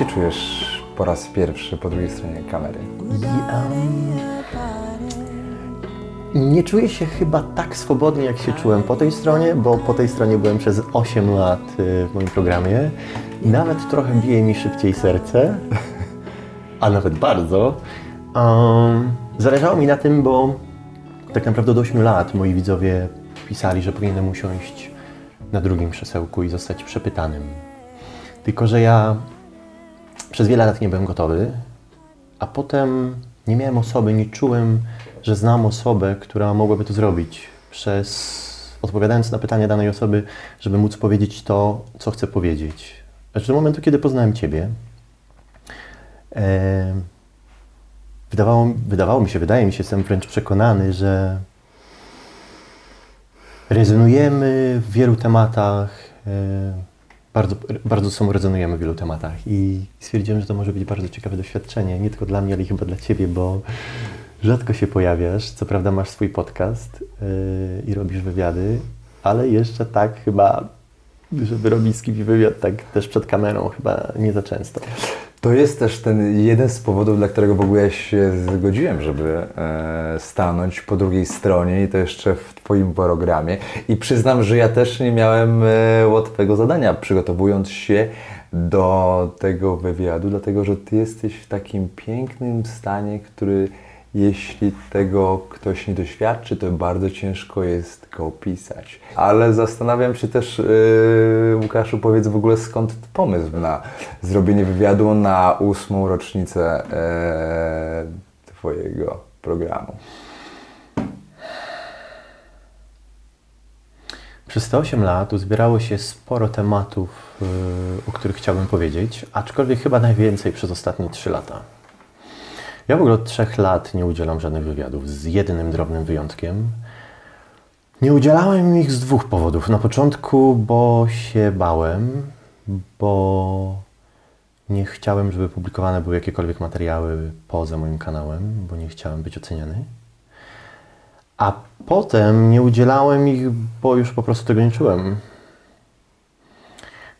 się czujesz po raz pierwszy po drugiej stronie kamery? Nie czuję się chyba tak swobodnie, jak się czułem po tej stronie, bo po tej stronie byłem przez 8 lat y, w moim programie i nawet trochę bije mi szybciej serce, a nawet bardzo. Um, zależało mi na tym, bo tak naprawdę do 8 lat moi widzowie pisali, że powinienem usiąść na drugim krzesełku i zostać przepytanym. Tylko, że ja przez wiele lat nie byłem gotowy, a potem nie miałem osoby, nie czułem, że znam osobę, która mogłaby to zrobić. Przez odpowiadając na pytania danej osoby, żeby móc powiedzieć to, co chcę powiedzieć. Aż do momentu, kiedy poznałem Ciebie, e, wydawało, wydawało mi się, wydaje mi się, jestem wręcz przekonany, że rezonujemy w wielu tematach. E, bardzo, bardzo sobą rezonujemy w wielu tematach i stwierdziłem, że to może być bardzo ciekawe doświadczenie, nie tylko dla mnie, ale i chyba dla Ciebie, bo rzadko się pojawiasz. Co prawda masz swój podcast yy, i robisz wywiady, ale jeszcze tak chyba, żeby robić z kimś wywiad tak też przed kamerą, chyba nie za często. To jest też ten jeden z powodów, dla którego w ogóle się zgodziłem, żeby e, stanąć po drugiej stronie i to jeszcze w Twoim programie. I przyznam, że ja też nie miałem e, łatwego zadania przygotowując się do tego wywiadu, dlatego że Ty jesteś w takim pięknym stanie, który jeśli tego ktoś nie doświadczy, to bardzo ciężko jest go opisać. Ale zastanawiam się też, yy, Łukaszu, powiedz w ogóle skąd pomysł na zrobienie wywiadu na ósmą rocznicę yy, Twojego programu? Przez te 8 lat uzbierało się sporo tematów, yy, o których chciałbym powiedzieć, aczkolwiek chyba najwięcej przez ostatnie 3 lata. Ja w ogóle od trzech lat nie udzielam żadnych wywiadów, z jednym drobnym wyjątkiem. Nie udzielałem ich z dwóch powodów. Na początku, bo się bałem, bo nie chciałem, żeby publikowane były jakiekolwiek materiały poza moim kanałem, bo nie chciałem być oceniany. A potem nie udzielałem ich, bo już po prostu tego nie czułem.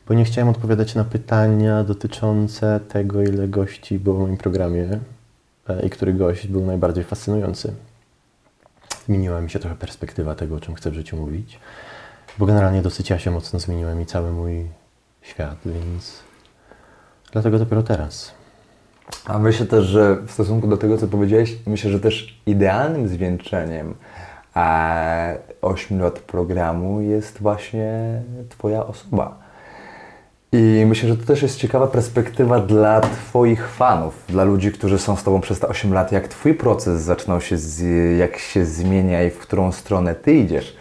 Bo nie chciałem odpowiadać na pytania dotyczące tego, ile gości było w moim programie e, i który gość był najbardziej fascynujący. Zmieniła mi się trochę perspektywa tego, o czym chcę w życiu mówić, bo generalnie dosyć ja się mocno zmieniłem i cały mój świat, więc dlatego dopiero teraz. A myślę też, że w stosunku do tego, co powiedziałeś, myślę, że też idealnym zwieńczeniem e, 8 lat programu jest właśnie Twoja osoba. I myślę, że to też jest ciekawa perspektywa dla Twoich fanów, dla ludzi, którzy są z Tobą przez te 8 lat. Jak Twój proces zaczynał się, z, jak się zmienia i w którą stronę Ty idziesz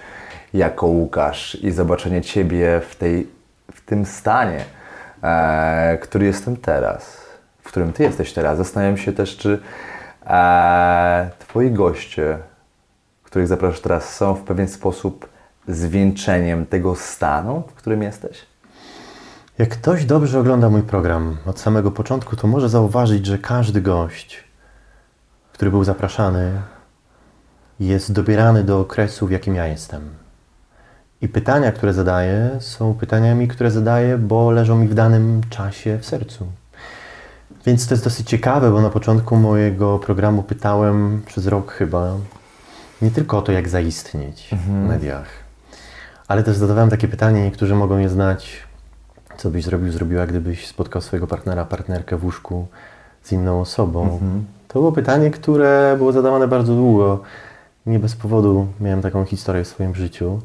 jako Łukasz i zobaczenie Ciebie w, tej, w tym stanie, e, który jestem teraz, w którym Ty jesteś teraz. Zastanawiam się też, czy e, Twoi goście, których zapraszasz teraz, są w pewien sposób zwieńczeniem tego stanu, w którym jesteś? Jak ktoś dobrze ogląda mój program od samego początku, to może zauważyć, że każdy gość, który był zapraszany, jest dobierany do okresu, w jakim ja jestem. I pytania, które zadaję, są pytaniami, które zadaję, bo leżą mi w danym czasie w sercu. Więc to jest dosyć ciekawe, bo na początku mojego programu pytałem przez rok chyba nie tylko o to, jak zaistnieć w mediach, ale też zadawałem takie pytanie, niektórzy mogą je znać co byś zrobił, zrobiła, gdybyś spotkał swojego partnera, partnerkę w łóżku z inną osobą? To było pytanie, które było zadawane bardzo długo. Nie bez powodu miałem taką historię w swoim życiu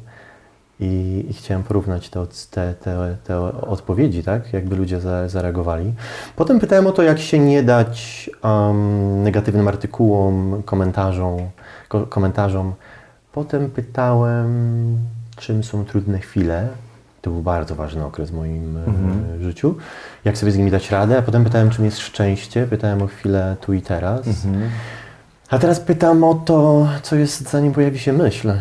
i, i chciałem porównać te, te, te, te odpowiedzi, tak? Jakby ludzie za, zareagowali. Potem pytałem o to, jak się nie dać um, negatywnym artykułom, komentarzom, ko komentarzom. Potem pytałem, czym są trudne chwile, to był bardzo ważny okres w moim e, życiu. Jak sobie z nimi dać radę? A potem pytałem, czym jest szczęście. Pytałem o chwilę tu i teraz. A teraz pytam o to, co jest zanim pojawi się myśl.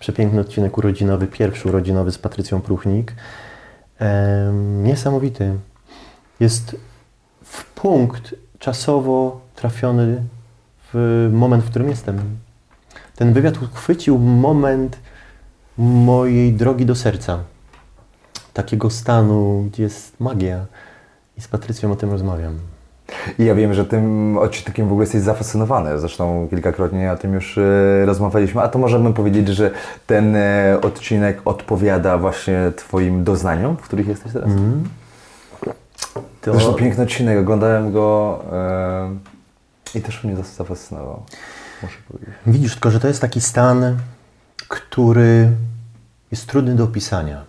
Przepiękny odcinek urodzinowy, pierwszy urodzinowy z Patrycją Pruchnik. Em, niesamowity. Jest w punkt czasowo trafiony w moment, w którym jestem. Ten wywiad uchwycił moment mojej drogi do serca. Takiego stanu, gdzie jest magia. I z Patrycją o tym rozmawiam. I ja wiem, że tym odcinkiem w ogóle jesteś zafascynowany. Zresztą kilkakrotnie o tym już e, rozmawialiśmy. A to możemy powiedzieć, że ten e, odcinek odpowiada właśnie Twoim doznaniom, w których jesteś teraz? Mm. To... Zresztą piękny odcinek, oglądałem go e, i też mnie zafascynował. Muszę powiedzieć. Widzisz, tylko że to jest taki stan, który jest trudny do opisania.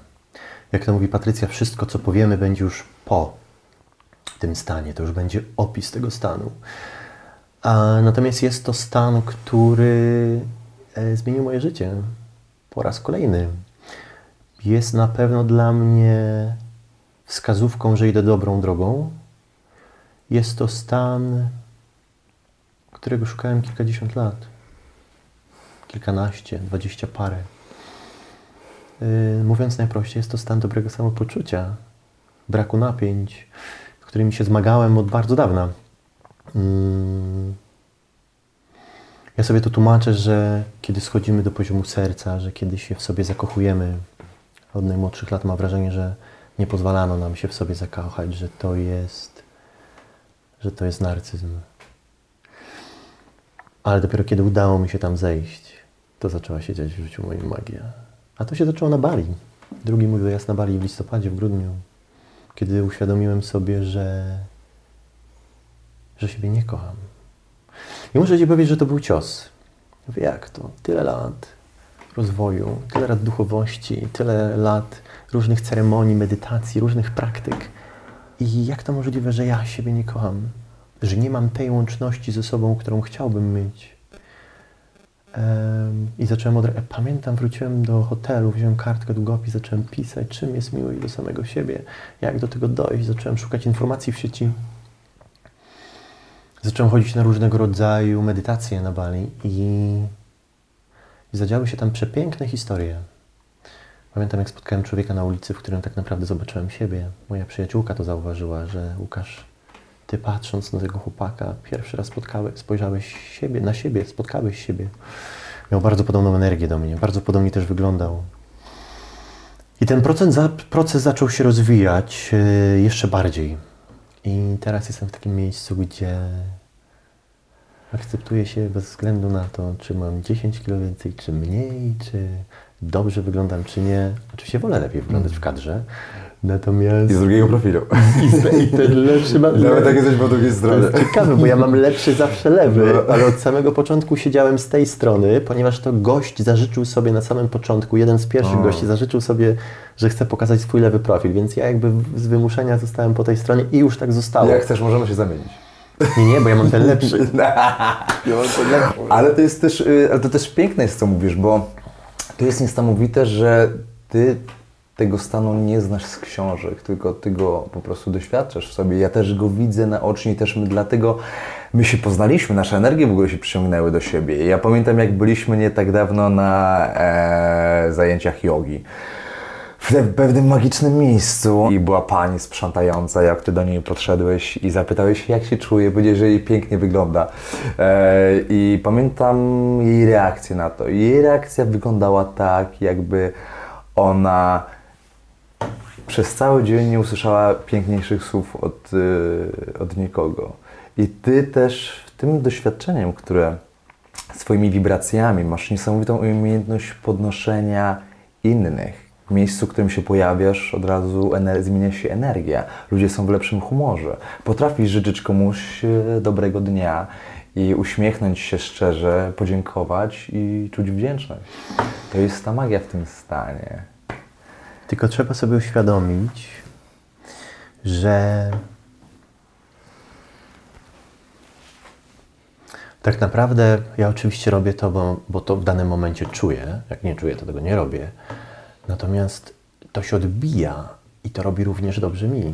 Jak to mówi Patrycja, wszystko co powiemy będzie już po tym stanie, to już będzie opis tego stanu. A, natomiast jest to stan, który e, zmienił moje życie po raz kolejny. Jest na pewno dla mnie wskazówką, że idę dobrą drogą. Jest to stan, którego szukałem kilkadziesiąt lat. Kilkanaście, dwadzieścia parę. Yy, mówiąc najprościej, jest to stan dobrego samopoczucia, braku napięć, z którymi się zmagałem od bardzo dawna. Yy. Ja sobie to tłumaczę, że kiedy schodzimy do poziomu serca, że kiedy się w sobie zakochujemy, od najmłodszych lat mam wrażenie, że nie pozwalano nam się w sobie zakochać, że to jest, że to jest narcyzm. Ale dopiero kiedy udało mi się tam zejść, to zaczęła się dziać w życiu mojej magia. A to się zaczęło na Bali. Drugi mój wyjazd na Bali w listopadzie, w grudniu, kiedy uświadomiłem sobie, że, że siebie nie kocham. I muszę Ci powiedzieć, że to był cios. Mówię, jak to? Tyle lat rozwoju, tyle lat duchowości, tyle lat różnych ceremonii, medytacji, różnych praktyk. I jak to możliwe, że ja siebie nie kocham? Że nie mam tej łączności ze sobą, którą chciałbym mieć? I zacząłem od... Pamiętam, wróciłem do hotelu, wziąłem kartkę, długopis, zacząłem pisać, czym jest miłość do samego siebie, jak do tego dojść. Zacząłem szukać informacji w sieci. Zacząłem chodzić na różnego rodzaju medytacje na Bali i, i zadziały się tam przepiękne historie. Pamiętam, jak spotkałem człowieka na ulicy, w którym tak naprawdę zobaczyłem siebie. Moja przyjaciółka to zauważyła, że Łukasz, ty patrząc na tego chłopaka, pierwszy raz spotkałeś, spojrzałeś siebie, na siebie, spotkałeś siebie. Miał bardzo podobną energię do mnie, bardzo podobnie też wyglądał. I ten proces, proces zaczął się rozwijać yy, jeszcze bardziej. I teraz jestem w takim miejscu, gdzie akceptuję się bez względu na to, czy mam 10 kg więcej, czy mniej, czy dobrze wyglądam, czy nie. Oczywiście wolę lepiej wyglądać w kadrze. Natomiast... I z drugiego profilu. I, i ten lepszy ma... Nawet tak jesteś po drugiej To stronie. jest ciekawe, bo ja mam lepszy zawsze lewy, No. ale od samego początku siedziałem z tej strony, ponieważ to gość zażyczył sobie na samym początku, jeden z pierwszych O. gości zażyczył sobie, że chce pokazać swój lewy profil, więc ja jakby z wymuszenia zostałem po tej stronie i już tak zostało. Jak chcesz, możemy się zamienić. Nie, nie, bo ja mam ten lepszy. Ale to jest też, y, ale to też piękne jest, co mówisz, bo to jest niesamowite, że ty tego stanu nie znasz z książek, tylko ty go po prostu doświadczasz w sobie. Ja też go widzę naocznie i też my dlatego my się poznaliśmy, nasze energie w ogóle się przyciągnęły do siebie. Ja pamiętam, jak byliśmy nie tak dawno na e, zajęciach jogi w pewnym magicznym miejscu i była pani sprzątająca, jak ty do niej podszedłeś i zapytałeś jak się czuje, powiedziałeś, że jej pięknie wygląda. E, I pamiętam jej reakcję na to. Jej reakcja wyglądała tak, jakby ona przez cały dzień nie usłyszała piękniejszych słów od, y, od nikogo. I ty też tym doświadczeniem, które swoimi wibracjami masz niesamowitą umiejętność podnoszenia innych. W miejscu, w którym się pojawiasz, od razu zmienia się energia. Ludzie są w lepszym humorze. Potrafisz życzyć komuś e, dobrego dnia i uśmiechnąć się szczerze, podziękować i czuć wdzięczność. To jest ta magia w tym stanie. Tylko trzeba sobie uświadomić, że tak naprawdę ja oczywiście robię to, bo, bo to w danym momencie czuję. Jak nie czuję, to tego nie robię. Natomiast to się odbija i to robi również dobrze mi.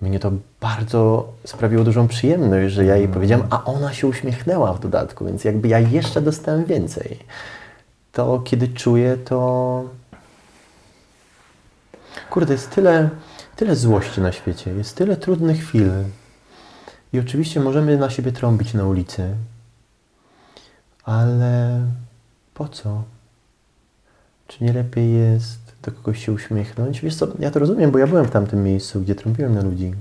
mnie to bardzo sprawiło dużą przyjemność, że ja jej powiedziałem, a ona się uśmiechnęła w dodatku, więc jakby ja jeszcze dostałem więcej. To kiedy czuję, to. Kurde, jest tyle, tyle złości na świecie, jest tyle trudnych chwil. I oczywiście możemy na siebie trąbić na ulicy, ale po co? Czy nie lepiej jest do kogoś się uśmiechnąć? Wiesz co, ja to rozumiem, bo ja byłem w tamtym miejscu, gdzie trąbiłem na ludzi.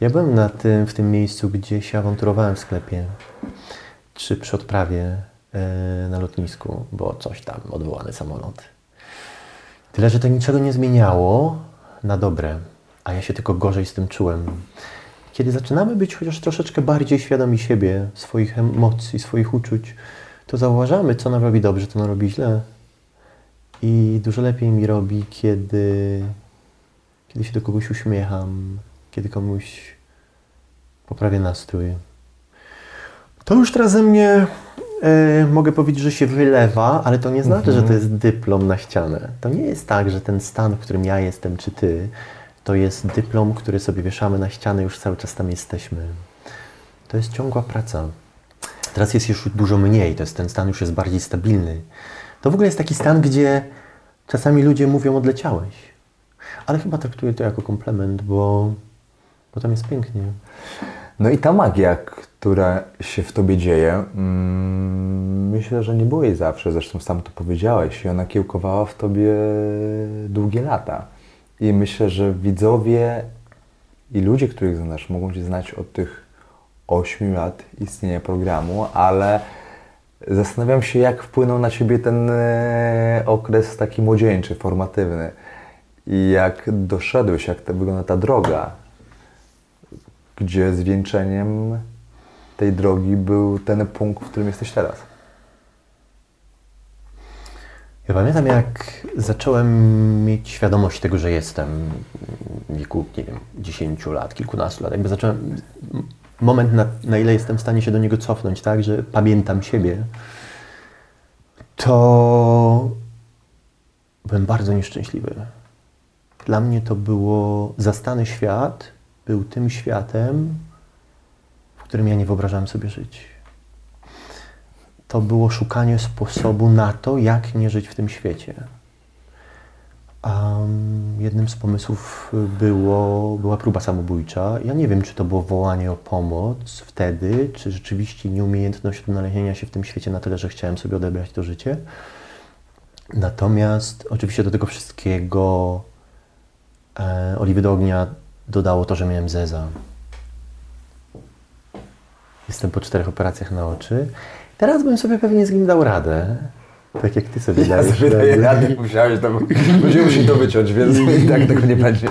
Ja byłem na tym, w tym miejscu, gdzie się awanturowałem w sklepie, czy przy odprawie e, na lotnisku, bo coś tam, odwołany samolot. Tyle, że to niczego nie zmieniało na dobre, a ja się tylko gorzej z tym czułem. Kiedy zaczynamy być chociaż troszeczkę bardziej świadomi siebie, swoich emocji, swoich uczuć, to zauważamy, co nam robi dobrze, co nam robi źle. I dużo lepiej mi robi, kiedy, kiedy się do kogoś uśmiecham, kiedy komuś poprawię nastrój. To już teraz ze mnie mogę powiedzieć, że się wylewa, ale to nie znaczy, że to jest dyplom na ścianę. To nie jest tak, że ten stan, w którym ja jestem, czy ty, to jest dyplom, który sobie wieszamy na ścianę, już cały czas tam jesteśmy. To jest ciągła praca. Teraz jest już dużo mniej, to jest, ten stan już jest bardziej stabilny. To w ogóle jest taki stan, gdzie czasami ludzie mówią odleciałeś. Ale chyba traktuję to jako komplement, bo, bo tam jest pięknie. No i ta magia, która się w tobie dzieje, mm, myślę, że nie było jej zawsze, zresztą sam to powiedziałeś i ona kiełkowała w tobie długie lata. I myślę, że widzowie i ludzie, których znasz, mogą Cię znać od tych 8 lat istnienia programu, ale zastanawiam się, jak wpłynął na Ciebie ten e, okres taki młodzieńczy, formatywny. I jak doszedłeś, jak to wygląda ta droga, gdzie zwieńczeniem tej drogi był ten punkt, w którym jesteś teraz. Ja pamiętam, jak zacząłem mieć świadomość tego, że jestem w wieku, nie wiem, 10 lat, kilkunastu lat. Jakby zacząłem, moment, na, na ile jestem w stanie się do niego cofnąć, tak, że pamiętam siebie, to byłem bardzo nieszczęśliwy. Dla mnie to było, zastany świat był tym światem, którym ja nie wyobrażałem sobie żyć to było szukanie sposobu na to, jak nie żyć w tym świecie. Um, jednym z pomysłów było, była próba samobójcza. Ja nie wiem, czy to było wołanie o pomoc wtedy, czy rzeczywiście nieumiejętność odnalezienia się w tym świecie na tyle, że chciałem sobie odebrać to życie. Natomiast oczywiście do tego wszystkiego e, oliwy do ognia dodało to, że miałem zeza. Jestem po czterech operacjach na oczy Teraz bym sobie pewnie z nim dał radę. Tak jak ty sobie Ja dajesz sobie daję radę, musiałeś to, będziemy musieli to wyciąć, więc i tak tego nie będzie.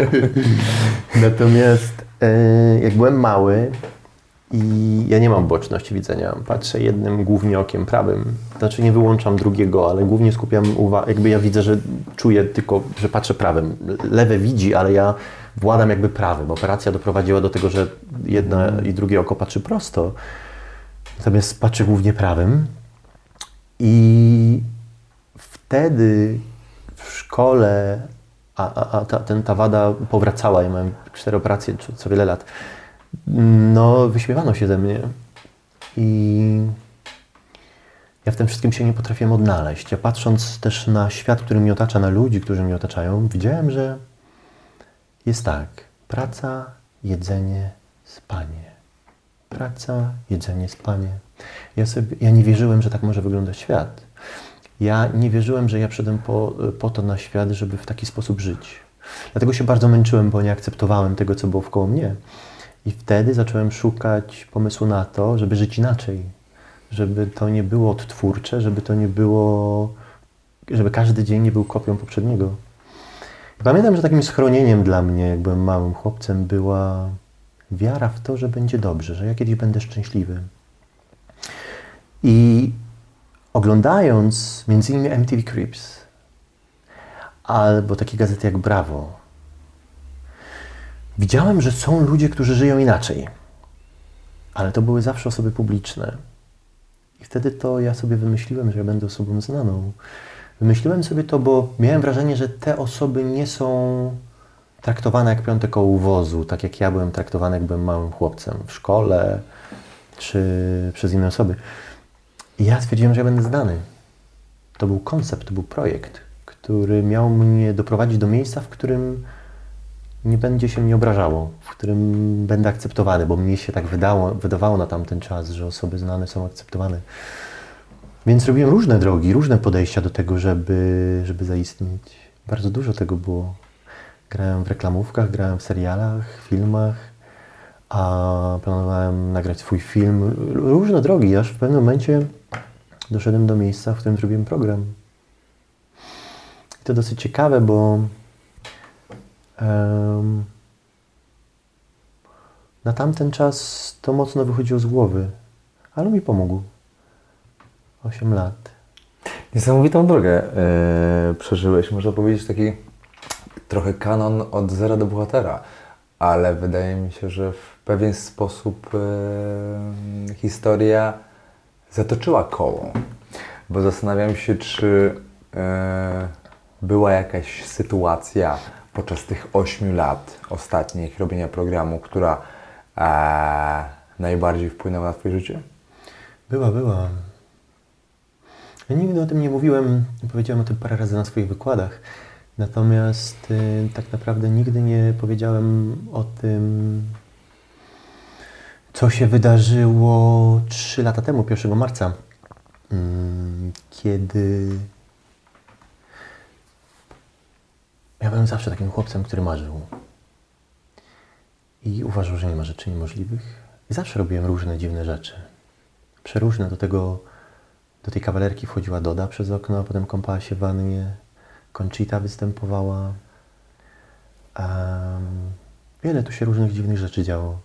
Natomiast e, jak byłem mały i ja nie mam boczności widzenia, patrzę jednym głównie okiem prawym, znaczy nie wyłączam drugiego, ale głównie skupiam uwagę, jakby ja widzę, że czuję tylko, że patrzę prawym. Lewe widzi, ale ja władam jakby prawym. Operacja doprowadziła do tego, że jedna i drugie oko patrzy prosto. Natomiast patrzę głównie prawym i wtedy w szkole, a, a, a ta, ten, ta wada powracała, ja miałem cztery operacje co, co wiele lat, no wyśmiewano się ze mnie i ja w tym wszystkim się nie potrafiłem odnaleźć. Ja patrząc też na świat, który mnie otacza, na ludzi, którzy mnie otaczają, widziałem, że jest tak, praca, jedzenie, spanie praca, jedzenie, spanie. Ja, sobie, ja nie wierzyłem, że tak może wyglądać świat. Ja nie wierzyłem, że ja przyszedłem po, po to na świat, żeby w taki sposób żyć. Dlatego się bardzo męczyłem, bo nie akceptowałem tego, co było wkoło mnie. I wtedy zacząłem szukać pomysłu na to, żeby żyć inaczej. Żeby to nie było odtwórcze, żeby to nie było, żeby każdy dzień nie był kopią poprzedniego. Pamiętam, że takim schronieniem dla mnie, jak byłem małym chłopcem, była wiara w to, że będzie dobrze, że ja kiedyś będę szczęśliwy. I oglądając między innymi MTV Crips albo takie gazety jak Bravo, widziałem, że są ludzie, którzy żyją inaczej. Ale to były zawsze osoby publiczne. I wtedy to ja sobie wymyśliłem, że ja będę osobą znaną. Wymyśliłem sobie to, bo miałem wrażenie, że te osoby nie są traktowane jak piąte koło wozu, tak jak ja byłem traktowany, jak byłem małym chłopcem w szkole czy przez inne osoby. I ja stwierdziłem, że ja będę znany. To był koncept, to był projekt, który miał mnie doprowadzić do miejsca, w którym nie będzie się mnie obrażało, w którym będę akceptowany, bo mnie się tak wydało, wydawało na tamten czas, że osoby znane są akceptowane. Więc robiłem różne drogi, różne podejścia do tego, żeby, żeby zaistnieć. Bardzo dużo tego było. Grałem w reklamówkach, grałem w serialach, filmach, a planowałem nagrać swój film. Różne drogi, aż w pewnym momencie doszedłem do miejsca, w którym zrobiłem program. I to dosyć ciekawe, bo em, na tamten czas to mocno wychodziło z głowy, ale mi pomógł. 8 lat. Niesamowitą drogę e, przeżyłeś, można powiedzieć taki trochę kanon od zera do bohatera, ale wydaje mi się, że w pewien sposób e, historia zatoczyła koło, bo zastanawiam się, czy e, była jakaś sytuacja podczas tych 8 lat ostatnich robienia programu, która najbardziej wpłynęła na Twoje życie? Była, była. Ja nigdy o tym nie mówiłem, powiedziałem o tym parę razy na swoich wykładach. Natomiast y, tak naprawdę nigdy nie powiedziałem o tym, co się wydarzyło 3 lata temu, 1 marca, mm, kiedy ja byłem zawsze takim chłopcem, który marzył. I uważał, że nie ma rzeczy niemożliwych. I zawsze robiłem różne dziwne rzeczy. Przeróżne. Do tego, do tej kawalerki wchodziła Doda przez okno, a potem kąpała się w wannie. Conchita występowała. Em, wiele tu się różnych dziwnych rzeczy działo.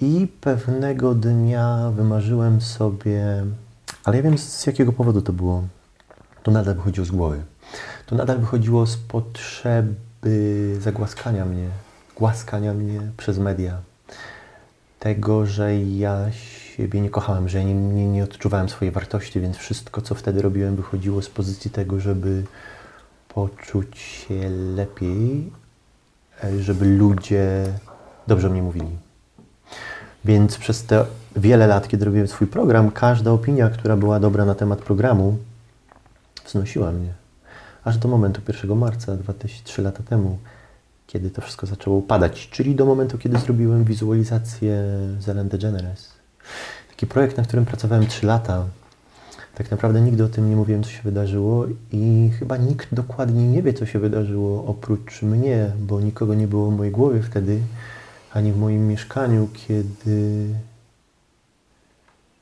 I pewnego dnia wymarzyłem sobie, ale ja wiem z jakiego powodu to było. To nadal wychodziło z głowy. To nadal wychodziło z potrzeby zagłaskania mnie, głaskania mnie przez media. Tego, że ja siebie nie kochałem, że nie, nie, nie odczuwałem swojej wartości, więc wszystko, co wtedy robiłem, wychodziło z pozycji tego, żeby poczuć się lepiej, e, żeby ludzie dobrze o mnie mówili. Więc przez te wiele lat, kiedy robiłem swój program, każda opinia, która była dobra na temat programu, wznosiła mnie. Aż do momentu 1 marca 2003 lata temu, kiedy to wszystko zaczęło upadać, czyli do momentu, kiedy zrobiłem wizualizację z Ellen DeGeneres. Taki projekt, na którym pracowałem 3 lata. Tak naprawdę nigdy o tym nie mówiłem, co się wydarzyło i chyba nikt dokładnie nie wie, co się wydarzyło oprócz mnie, bo nikogo nie było w mojej głowie wtedy, ani w moim mieszkaniu, kiedy,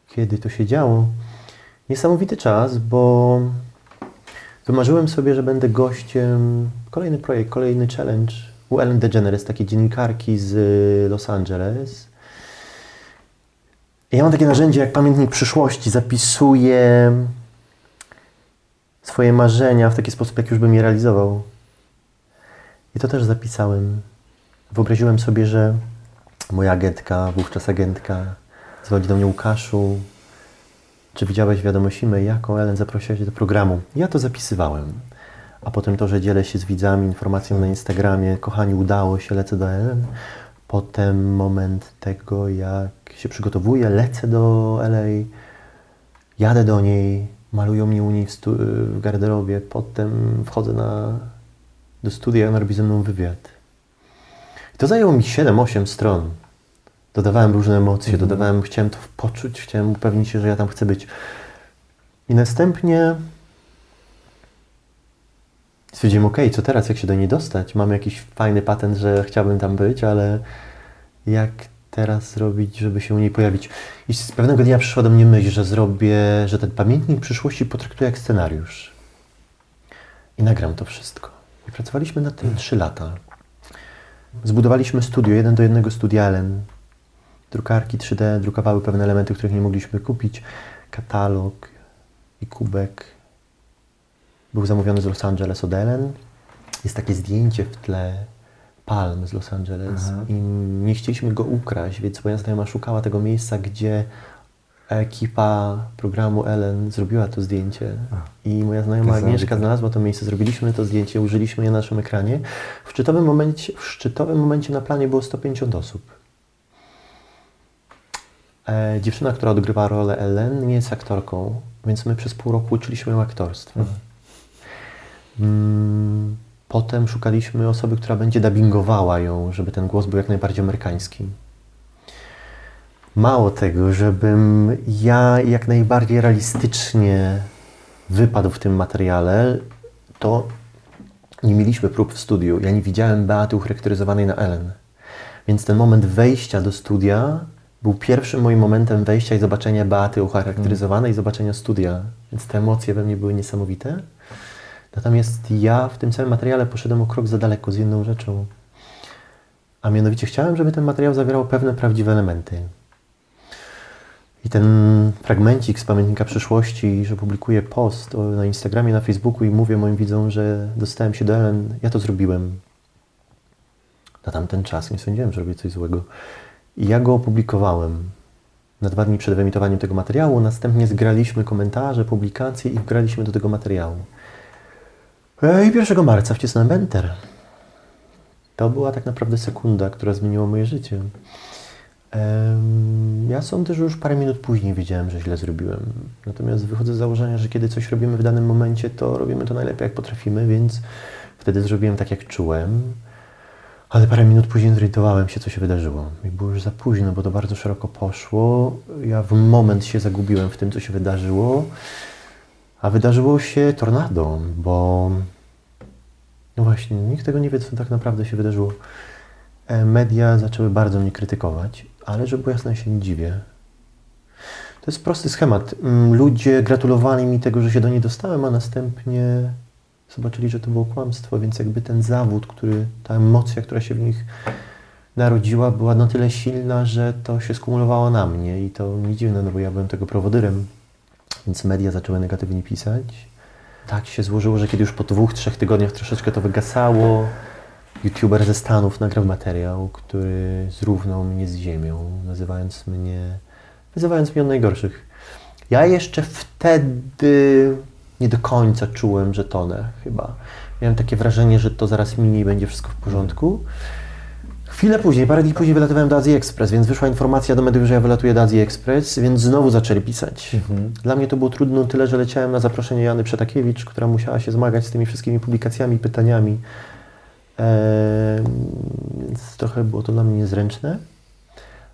kiedy to się działo. Niesamowity czas, bo wymarzyłem sobie, że będę gościem, kolejny projekt, kolejny challenge u Ellen DeGeneres, takiej dziennikarki z Los Angeles. Ja mam takie narzędzie jak pamiętnik przyszłości, zapisuję swoje marzenia w taki sposób, jak już bym je realizował. I to też zapisałem. Wyobraziłem sobie, że moja agentka, wówczas agentka, dzwoni do mnie Łukaszu, czy widziałeś wiadomość e jaką Ellen zaprosiła do programu? Ja to zapisywałem. A potem to, że dzielę się z widzami informacją na Instagramie, kochani, udało się, lecę do Ellen. Potem moment tego, jak się przygotowuję, lecę do LA, jadę do niej, malują mnie u niej w, w garderobie, potem wchodzę na, do studia i ona robi ze mną wywiad. I to zajęło mi 7-8 stron. Dodawałem różne emocje, dodawałem, chciałem to poczuć, chciałem upewnić się, że ja tam chcę być. I następnie stwierdziłem, ok, co teraz, jak się do niej dostać? Mam jakiś fajny patent, że chciałbym tam być, ale jak teraz zrobić, żeby się u niej pojawić? I z pewnego dnia przyszła do mnie myśl, że zrobię, że ten pamiętnik przyszłości potraktuję jak scenariusz. I nagram to wszystko. I pracowaliśmy nad tym 3 lata. Zbudowaliśmy studio, jeden do jednego studia Ellen. Drukarki 3D drukowały pewne elementy, których nie mogliśmy kupić. Katalog i kubek był zamówiony z Los Angeles od Ellen. Jest takie zdjęcie w tle palm z Los Angeles Aha. i nie chcieliśmy go ukraść, więc moja znajoma szukała tego miejsca, gdzie Ekipa programu Ellen zrobiła to zdjęcie i moja znajoma. Agnieszka znalazła to miejsce. Zrobiliśmy to zdjęcie, użyliśmy je na naszym ekranie. W szczytowym momencie, w szczytowym momencie na planie było 150 osób. E, dziewczyna, która odgrywa rolę Ellen, nie jest aktorką, więc my przez pół roku uczyliśmy ją aktorstwa. Mm, Potem szukaliśmy osoby, która będzie dubbingowała ją, żeby ten głos był jak najbardziej amerykański. Mało tego, żebym ja jak najbardziej realistycznie wypadł w tym materiale, to nie mieliśmy prób w studiu. Ja nie widziałem Beaty ucharakteryzowanej na Ellen. Więc ten moment wejścia do studia był pierwszym moim momentem wejścia i zobaczenia Beaty ucharakteryzowanej i zobaczenia studia. Więc te emocje we mnie były niesamowite. Natomiast ja w tym samym materiale poszedłem o krok za daleko z jedną rzeczą. A mianowicie chciałem, żeby ten materiał zawierał pewne prawdziwe elementy. I ten fragmencik z pamiętnika przyszłości, że publikuję post na Instagramie, na Facebooku i mówię moim widzom, że dostałem się do Ellen, ja to zrobiłem. Na tamten czas nie sądziłem, że robię coś złego. I ja go opublikowałem na dwa dni przed wyemitowaniem tego materiału. Następnie zgraliśmy komentarze, publikacje i wgraliśmy do tego materiału. I 1 marca wcisnąłem Enter. To była tak naprawdę sekunda, która zmieniła moje życie. Ja sądzę, że już parę minut później wiedziałem, że źle zrobiłem. Natomiast wychodzę z założenia, że kiedy coś robimy w danym momencie, to robimy to najlepiej jak potrafimy, więc wtedy zrobiłem tak, jak czułem. Ale parę minut później zorientowałem się, co się wydarzyło. I było już za późno, bo to bardzo szeroko poszło. Ja w moment się zagubiłem w tym, co się wydarzyło. A wydarzyło się tornado, bo no właśnie, nikt tego nie wie, co tak naprawdę się wydarzyło. E, Media zaczęły bardzo mnie krytykować, ale żeby było jasne, ja się nie dziwię. To jest prosty schemat. Mm, Ludzie gratulowali mi tego, że się do niej dostałem, a następnie zobaczyli, że to było kłamstwo, więc jakby ten zawód, który, ta emocja, która się w nich narodziła, była na tyle silna, że to się skumulowało na mnie i to nie dziwne, no bo ja byłem tego prowodyrem, więc media zaczęły negatywnie pisać. Tak się złożyło, że kiedy już po dwóch, trzech tygodniach troszeczkę to wygasało, YouTuber ze Stanów nagrał materiał, który zrównał mnie z ziemią, nazywając mnie, wyzywając mnie od najgorszych. Ja jeszcze wtedy nie do końca czułem, że tonę chyba. Miałem takie wrażenie, że to zaraz minie i będzie wszystko w porządku. Chwilę później, parę dni później wylatywałem do Azji Express, więc wyszła informacja do mediów, że ja wylatuję do Azji Express, więc znowu zaczęli pisać. Dla mnie to było trudno tyle, że leciałem na zaproszenie Jany Przetakiewicz, która musiała się zmagać z tymi wszystkimi publikacjami, pytaniami. Eee, więc trochę było to dla mnie niezręczne.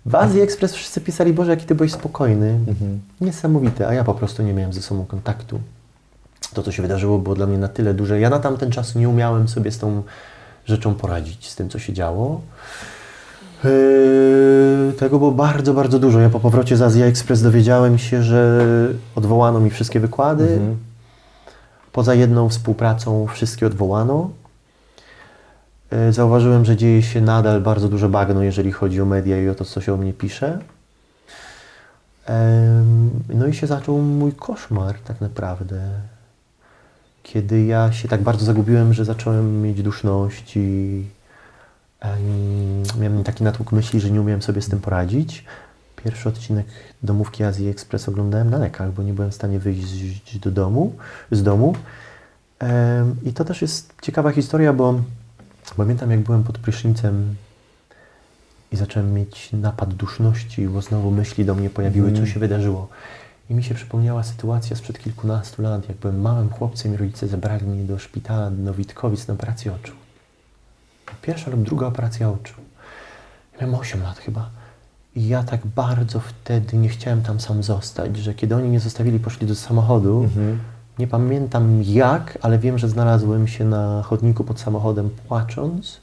W Azji Express wszyscy pisali, Boże, jaki ty byłeś spokojny. Niesamowite, a ja po prostu nie miałem ze sobą kontaktu. To, co się wydarzyło, było dla mnie na tyle duże. Ja na tamten czas nie umiałem sobie z tą rzeczą poradzić, z tym, co się działo. Yy, tego było bardzo, bardzo dużo. Ja po powrocie z Azji Express dowiedziałem się, że odwołano mi wszystkie wykłady. Poza jedną współpracą wszystkie odwołano. Yy, Zauważyłem, że dzieje się nadal bardzo duże bagno, jeżeli chodzi o media i o to, co się o mnie pisze. No i się zaczął mój koszmar tak naprawdę. Kiedy ja się tak bardzo zagubiłem, że zacząłem mieć duszności, em, miałem taki natłok myśli, że nie umiałem sobie z tym poradzić. Pierwszy odcinek Domówki Azji Express oglądałem na lekach, bo nie byłem w stanie wyjść do domu, z domu. I to też jest ciekawa historia, bo pamiętam jak byłem pod prysznicem i zacząłem mieć napad duszności, bo znowu myśli do mnie pojawiły, co się wydarzyło. I mi się przypomniała sytuacja sprzed kilkunastu lat, jak byłem małym chłopcem i rodzice zabrali mnie do szpitala do Witkowic na operację oczu. Pierwsza lub druga operacja oczu. Ja miałem 8 lat chyba. I ja tak bardzo wtedy nie chciałem tam sam zostać, że kiedy oni mnie zostawili, poszli do samochodu, nie pamiętam jak, ale wiem, że znalazłem się na chodniku pod samochodem płacząc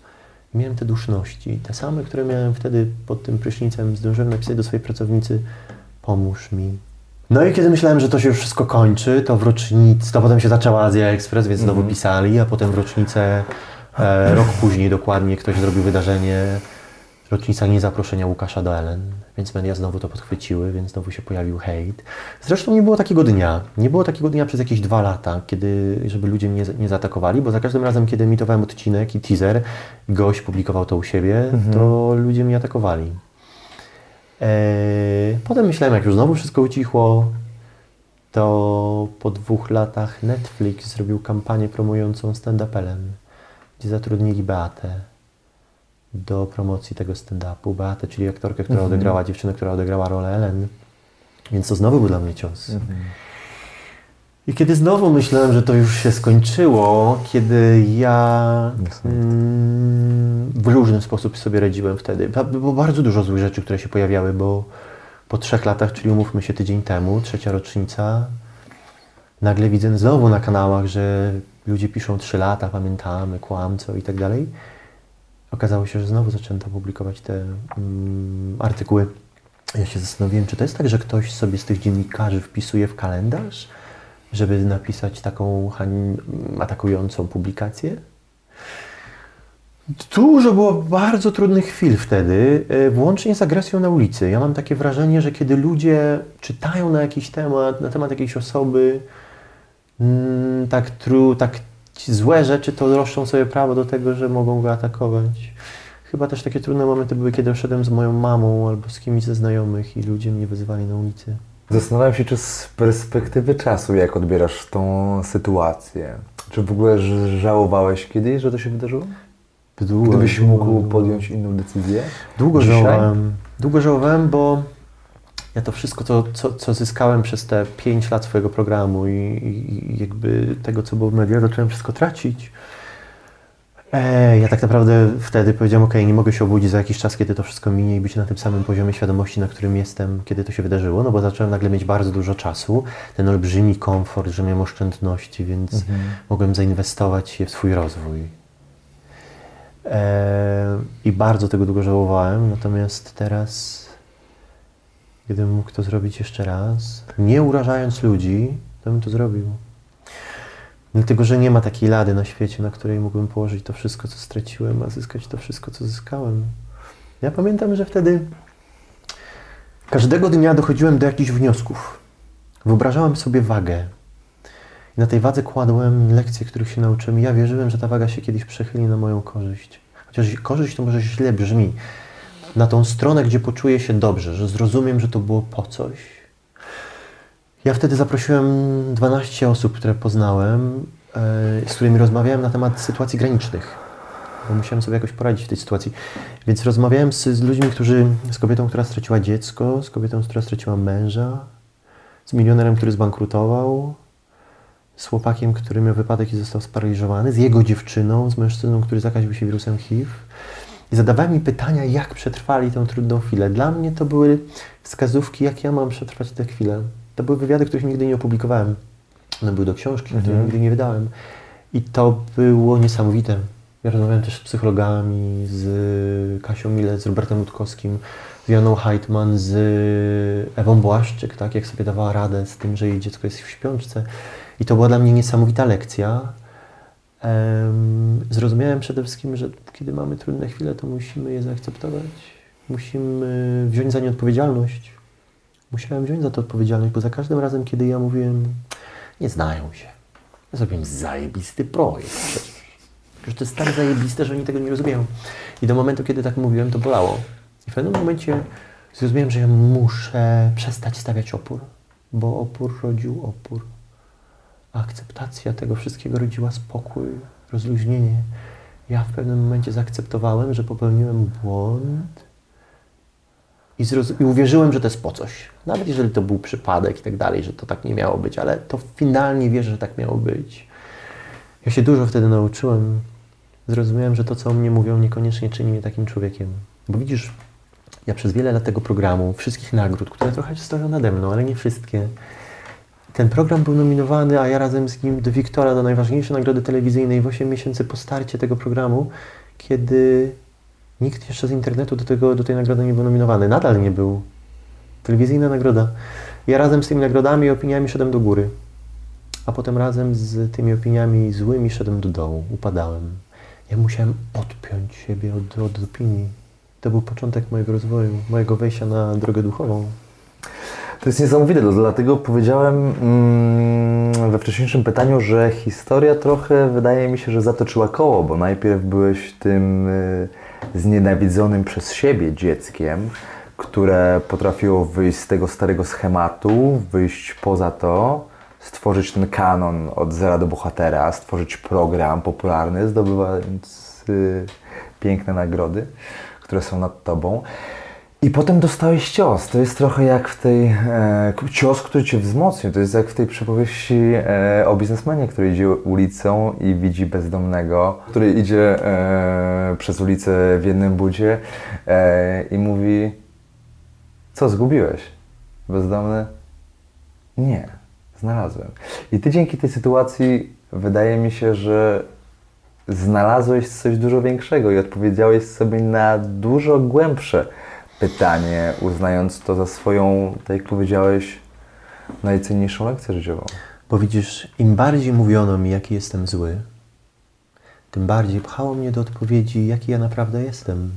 miałem te duszności, te same, które miałem wtedy pod tym prysznicem. Zdążyłem napisać do swojej pracownicy, pomóż mi. No i kiedy myślałem, że to się już wszystko kończy, to w rocznicy, to potem się zaczęła Azja Express, więc znowu pisali, a potem w rocznicę, e, rok później dokładnie, ktoś zrobił wydarzenie, rocznica niezaproszenia Łukasza do Ellen, więc media znowu to podchwyciły, więc znowu się pojawił hejt. Zresztą nie było takiego dnia, nie było takiego dnia przez jakieś dwa lata, kiedy, żeby ludzie mnie nie zaatakowali, bo za każdym razem, kiedy emitowałem odcinek i teaser, gość publikował to u siebie, to ludzie mnie atakowali. E, potem myślałem, jak już znowu wszystko ucichło, to po dwóch latach Netflix zrobił kampanię promującą stand-up gdzie zatrudnili Beatę do promocji tego stand-upu. Beatę, czyli aktorkę, która odegrała, dziewczynę, która odegrała rolę Ellen. Więc to znowu był dla mnie cios. I kiedy znowu myślałem, że to już się skończyło, kiedy ja mm, w różny sposób sobie radziłem wtedy. Było bardzo dużo złych rzeczy, które się pojawiały, bo po trzech latach, czyli umówmy się tydzień temu, trzecia rocznica, nagle widzę znowu na kanałach, że ludzie piszą trzy lata, pamiętamy, kłamco i tak dalej. Okazało się, że znowu zaczęto publikować te mm, artykuły. Ja się zastanowiłem, czy to jest tak, że ktoś sobie z tych dziennikarzy wpisuje w kalendarz, żeby napisać taką atakującą publikację? Dużo było bardzo trudnych chwil wtedy, e, włącznie z agresją na ulicy. Ja mam takie wrażenie, że kiedy ludzie czytają na jakiś temat, na temat jakiejś osoby, mm, tak, tru, tak złe rzeczy, to roszczą sobie prawo do tego, że mogą go atakować. Chyba też takie trudne momenty były, kiedy szedłem z moją mamą albo z kimś ze znajomych i ludzie mnie wyzywali na ulicy. Zastanawiam się, czy z perspektywy czasu, jak odbierasz tą sytuację? Czy w ogóle żałowałeś kiedyś, że to się wydarzyło? Długo, Gdybyś mógł długo. podjąć inną decyzję? Długo Dzisiaj? żałowałem. Długo żałowałem, bo ja to wszystko, co, co, co zyskałem przez te 5 lat swojego programu i, i jakby tego, co było w mediach, zacząłem wszystko tracić. E, ja tak naprawdę wtedy powiedziałem, ok, nie mogę się obudzić za jakiś czas, kiedy to wszystko minie i być na tym samym poziomie świadomości, na którym jestem, kiedy to się wydarzyło, no bo zacząłem nagle mieć bardzo dużo czasu, ten olbrzymi komfort, że miałem oszczędności, więc mogłem zainwestować je w swój rozwój. E, I bardzo tego długo żałowałem, natomiast teraz, gdybym mógł to zrobić jeszcze raz, nie urażając ludzi, to bym to zrobił. Dlatego, że nie ma takiej lady na świecie, na której mógłbym położyć to wszystko, co straciłem, a zyskać to wszystko, co zyskałem. Ja pamiętam, że wtedy każdego dnia dochodziłem do jakichś wniosków. Wyobrażałem sobie wagę. I na tej wadze kładłem lekcje, których się nauczyłem. I ja wierzyłem, że ta waga się kiedyś przechyli na moją korzyść. Chociaż korzyść to może źle brzmi. Na tą stronę, gdzie poczuję się dobrze, że zrozumiem, że to było po coś. Ja wtedy zaprosiłem 12 osób, które poznałem, e, z którymi rozmawiałem na temat sytuacji granicznych. Bo musiałem sobie jakoś poradzić w tej sytuacji. Więc rozmawiałem z, z ludźmi, którzy, z kobietą, która straciła dziecko, z kobietą, która straciła męża, z milionerem, który zbankrutował, z chłopakiem, który miał wypadek i został sparaliżowany, z jego dziewczyną, z mężczyzną, który zakaźbił się wirusem HIV. I zadawałem mi pytania, jak przetrwali tę trudną chwilę. Dla mnie to były wskazówki, jak ja mam przetrwać tę chwilę. To były wywiady, których nigdy nie opublikowałem. One były do książki, której nigdy nie wydałem. I to było niesamowite. Ja rozmawiałem też z psychologami, z Kasią Mile, z Robertem Utkowskim, z Janą Heitman, z Ewą Błaszczyk, tak, jak sobie dawała radę z tym, że jej dziecko jest w śpiączce. I to była dla mnie niesamowita lekcja. Em, zrozumiałem przede wszystkim, że kiedy mamy trudne chwile, to musimy je zaakceptować. Musimy wziąć za nie odpowiedzialność. Musiałem wziąć za to odpowiedzialność, bo za każdym razem, kiedy ja mówiłem, nie znają się. Ja zrobiłem zajebisty projekt przecież. To jest tak zajebiste, że oni tego nie rozumieją. I do momentu, kiedy tak mówiłem, to bolało. I w pewnym momencie zrozumiałem, że ja muszę przestać stawiać opór, bo opór rodził opór. A akceptacja tego wszystkiego rodziła spokój, rozluźnienie. Ja w pewnym momencie zaakceptowałem, że popełniłem błąd i, i uwierzyłem, że to jest po coś. Nawet jeżeli to był przypadek i tak dalej, że to tak nie miało być, ale to finalnie wierzę, że tak miało być. Ja się dużo wtedy nauczyłem. Zrozumiałem, że to, co o mnie mówią, niekoniecznie czyni mnie takim człowiekiem. Bo widzisz, ja przez wiele lat tego programu, wszystkich nagród, które trochę stoją nade mną, ale nie wszystkie, ten program był nominowany, a ja razem z nim do Wiktora, do najważniejszej nagrody telewizyjnej w 8 miesięcy po starcie tego programu, kiedy nikt jeszcze z internetu do, tego, do tej nagrody nie był nominowany. Nadal nie był. Telewizyjna nagroda. Ja razem z tymi nagrodami i opiniami szedłem do góry. A potem razem z tymi opiniami złymi szedłem do dołu. Upadałem. Ja musiałem odpiąć siebie od, od opinii. To był początek mojego rozwoju, mojego wejścia na drogę duchową. To jest niesamowite, no, dlatego powiedziałem mm, we wcześniejszym pytaniu, że historia trochę wydaje mi się, że zatoczyła koło, bo najpierw byłeś tym y, znienawidzonym przez siebie dzieckiem, które potrafiło wyjść z tego starego schematu, wyjść poza to, stworzyć ten kanon od zera do bohatera, stworzyć program popularny, zdobywając y, piękne nagrody, które są nad tobą. I potem dostałeś cios. To jest trochę jak w tej. E, cios, który cię wzmocnił. To jest jak w tej przypowieści e, o biznesmenie, który idzie ulicą i widzi bezdomnego, który idzie e, przez ulicę w jednym budzie e, i mówi: Co zgubiłeś? Bezdomny? Nie, znalazłem. I ty dzięki tej sytuacji wydaje mi się, że znalazłeś coś dużo większego i odpowiedziałeś sobie na dużo głębsze pytanie, uznając to za swoją, tak jak powiedziałeś, najcenniejszą lekcję życiową. Bo widzisz, im bardziej mówiono mi, jaki jestem zły, tym bardziej pchało mnie do odpowiedzi, jaki ja naprawdę jestem.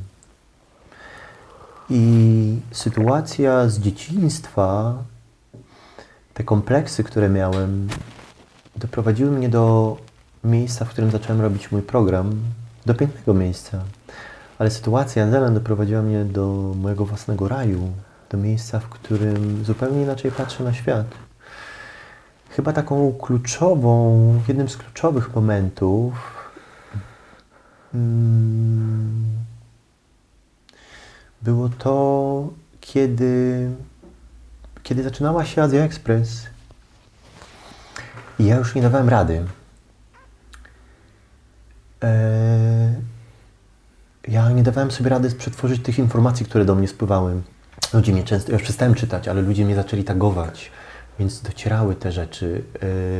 I sytuacja z dzieciństwa, te kompleksy, które miałem, doprowadziły mnie do miejsca, w którym zacząłem robić mój program, do pięknego miejsca. Ale sytuacja Zelen doprowadziła mnie do mojego własnego raju, do miejsca, w którym zupełnie inaczej patrzę na świat. Chyba taką kluczową, jednym z kluczowych momentów mm, było to, kiedy, kiedy zaczynała się Azja Express. I ja już nie dawałem rady. Eee, ja nie dawałem sobie rady przetworzyć tych informacji, które do mnie spływały. Ludzie mnie często, ja już przestałem czytać, ale ludzie mnie zaczęli tagować, więc docierały te rzeczy,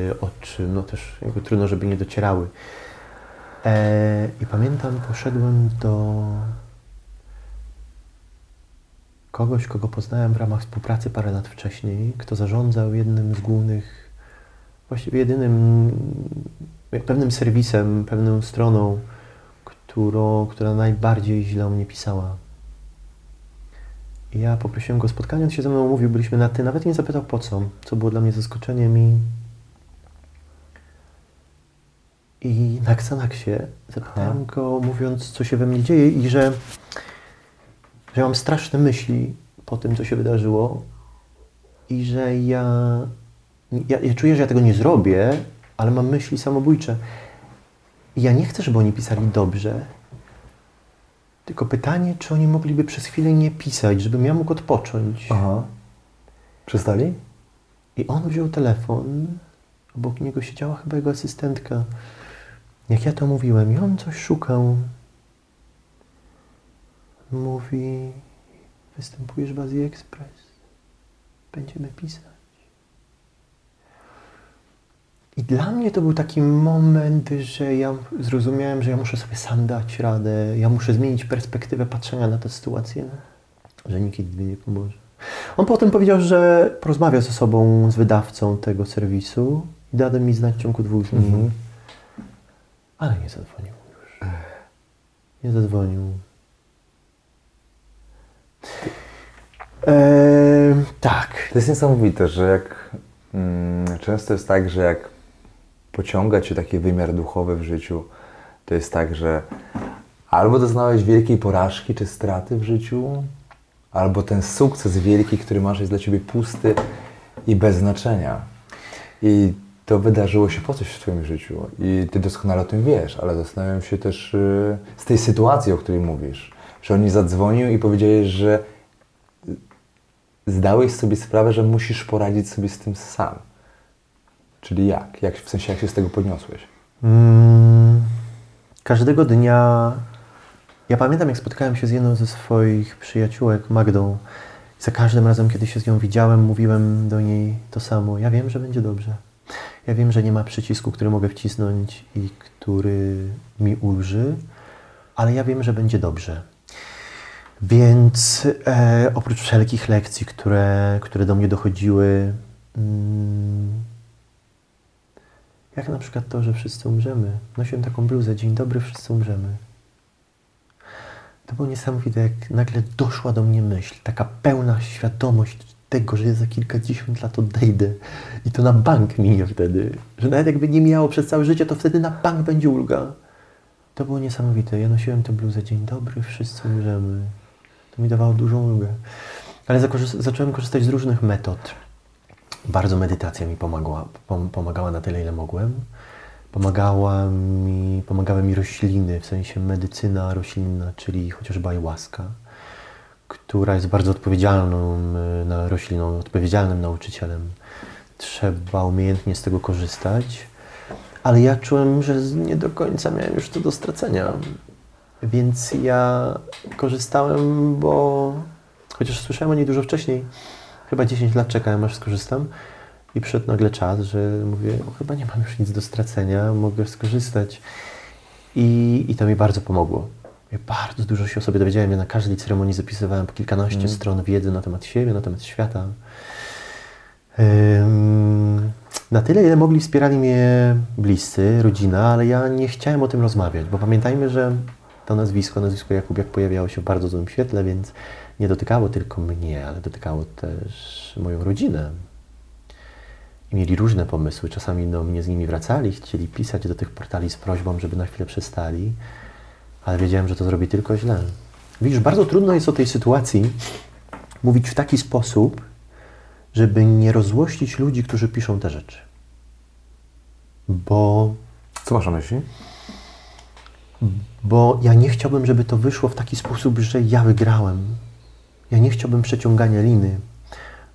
e, o czym no też jakby trudno, żeby nie docierały. E, I pamiętam, poszedłem do kogoś, kogo poznałem w ramach współpracy parę lat wcześniej, kto zarządzał jednym z głównych, właściwie jedynym, pewnym serwisem, pewną stroną, którą, która najbardziej źle o mnie pisała. I ja poprosiłem go o spotkanie, on się ze mną mówił, byliśmy na ty, nawet nie zapytał po co, co było dla mnie zaskoczeniem i i na Xanaxie zapytałem go, mówiąc, co się we mnie dzieje i że, że mam straszne myśli po tym, co się wydarzyło i że ja, ja, ja czuję, że ja tego nie zrobię, ale mam myśli samobójcze. I ja nie chcę, żeby oni pisali dobrze, tylko pytanie, czy oni mogliby przez chwilę nie pisać, żebym ja mógł odpocząć. Aha. Przestali? I on wziął telefon, obok niego siedziała chyba jego asystentka. Jak ja to mówiłem, i on coś szukał. Mówi, występujesz w Azji Express. Będziemy pisać. I dla mnie to był taki moment, że ja zrozumiałem, że ja muszę sobie sam dać radę, ja muszę zmienić perspektywę patrzenia na tę sytuację, że nikt mi nie pomoże. On potem powiedział, że porozmawia ze sobą, z wydawcą tego serwisu i da mi znać w ciągu dwóch dni. Mhm. Ale nie zadzwonił już. Nie zadzwonił. Eee, tak. To jest niesamowite, że jak mm, często jest tak, że jak pociąga cię taki wymiar duchowy w życiu, to jest tak, że albo doznałeś wielkiej porażki czy straty w życiu, albo ten sukces wielki, który masz, jest dla ciebie pusty i bez znaczenia. I to wydarzyło się po coś w twoim życiu i ty doskonale o tym wiesz, ale zastanawiam się też y, z tej sytuacji, o której mówisz, że oni zadzwonił i powiedziałeś, że zdałeś sobie sprawę, że musisz poradzić sobie z tym sam. Czyli jak? jak w sensie, jak się z tego podniosłeś? Mm, każdego dnia. Ja pamiętam, jak spotkałem się z jedną ze swoich przyjaciółek, Magdą. Za każdym razem, kiedy się z nią widziałem, mówiłem do niej to samo. Ja wiem, że będzie dobrze. Ja wiem, że nie ma przycisku, który mogę wcisnąć i który mi ulży, ale ja wiem, że będzie dobrze. Więc e, oprócz wszelkich lekcji, które, które do mnie dochodziły, mm, jak na przykład to, że wszyscy umrzemy. Nosiłem taką bluzę, dzień dobry, wszyscy umrzemy. To było niesamowite, jak nagle doszła do mnie myśl, taka pełna świadomość tego, że ja za kilkadziesiąt lat odejdę i to na bank minie wtedy. Że nawet jakby nie miało przez całe życie, to wtedy na bank będzie ulga. To było niesamowite. Ja nosiłem tę bluzę, dzień dobry, wszyscy umrzemy. To mi dawało dużą ulgę. Ale zacząłem korzystać z różnych metod. Bardzo medytacja mi pomagała, pom- pomagała na tyle, ile mogłem. Pomagała mi, pomagały mi rośliny, w sensie medycyna roślinna, czyli chociażby ayahuasca, która jest bardzo odpowiedzialną y, na rośliną, odpowiedzialnym nauczycielem. Trzeba umiejętnie z tego korzystać, ale ja czułem, że nie do końca miałem już to do stracenia. Więc ja korzystałem, bo chociaż słyszałem o niej dużo wcześniej, chyba 10 lat czekałem, aż skorzystam. I przyszedł nagle czas, że mówię, chyba nie mam już nic do stracenia, mogę skorzystać. I, i to mi bardzo pomogło. Ja bardzo dużo się o sobie dowiedziałem. Ja na każdej ceremonii zapisywałem po kilkanaście stron wiedzy na temat siebie, na temat świata. Ym, na tyle, ile mogli, wspierali mnie bliscy, rodzina, ale ja nie chciałem o tym rozmawiać, bo pamiętajmy, że to nazwisko, nazwisko Jakubiak pojawiało się w bardzo złym świetle, więc nie dotykało tylko mnie, ale dotykało też moją rodzinę. I mieli różne pomysły. Czasami do mnie z nimi wracali, chcieli pisać do tych portali z prośbą, żeby na chwilę przestali, ale wiedziałem, że to zrobi tylko źle. Widzisz, bardzo trudno jest o tej sytuacji mówić w taki sposób, żeby nie rozłościć ludzi, którzy piszą te rzeczy. Bo, Co masz na myśli? bo ja nie chciałbym, żeby to wyszło w taki sposób, że ja wygrałem. Ja nie chciałbym przeciągania liny,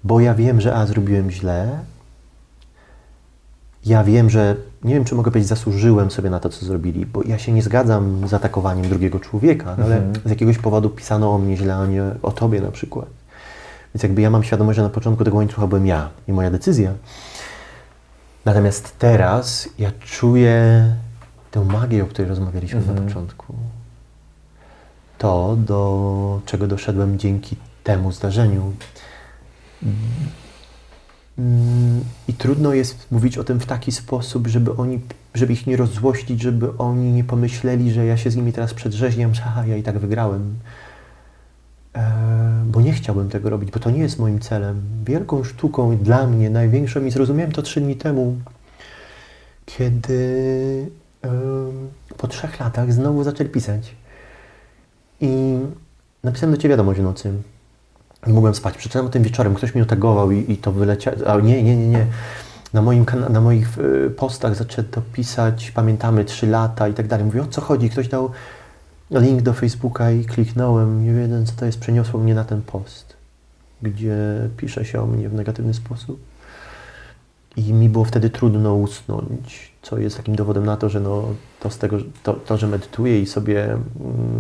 bo ja wiem, że a zrobiłem źle. Ja wiem, że nie wiem, czy mogę powiedzieć, zasłużyłem sobie na to, co zrobili, bo ja się nie zgadzam z atakowaniem drugiego człowieka, ale z jakiegoś powodu pisano o mnie źle, a nie o tobie na przykład. Więc jakby ja mam świadomość, że na początku tego łańcucha byłem ja i moja decyzja. Natomiast teraz ja czuję tę magię, o której rozmawialiśmy na początku. To, do czego doszedłem dzięki temu zdarzeniu. Mm, I trudno jest mówić o tym w taki sposób, żeby oni, żeby ich nie rozzłościć, żeby oni nie pomyśleli, że ja się z nimi teraz przedrzeźniam, że ja i tak wygrałem. E, bo nie chciałbym tego robić, bo to nie jest moim celem. Wielką sztuką dla mnie, największą i zrozumiałem to trzy dni temu, kiedy em, po trzech latach znowu zaczęli pisać. I napisałem do Ciebie wiadomość w nocy. Mogłem spać. Przeczytałem o tym wieczorem. Ktoś mi otagował i, i to wyleciało. A nie, nie, nie, nie. Na, moim na moich y, postach zaczęto pisać, pamiętamy trzy lata i tak dalej. Mówię, o co chodzi? Ktoś dał link do Facebooka i kliknąłem, nie wiedząc co to jest, przeniosło mnie na ten post, gdzie pisze się o mnie w negatywny sposób. I mi było wtedy trudno usnąć, co jest takim dowodem na to, że no, to, z tego, to, to, że medytuję i sobie mm,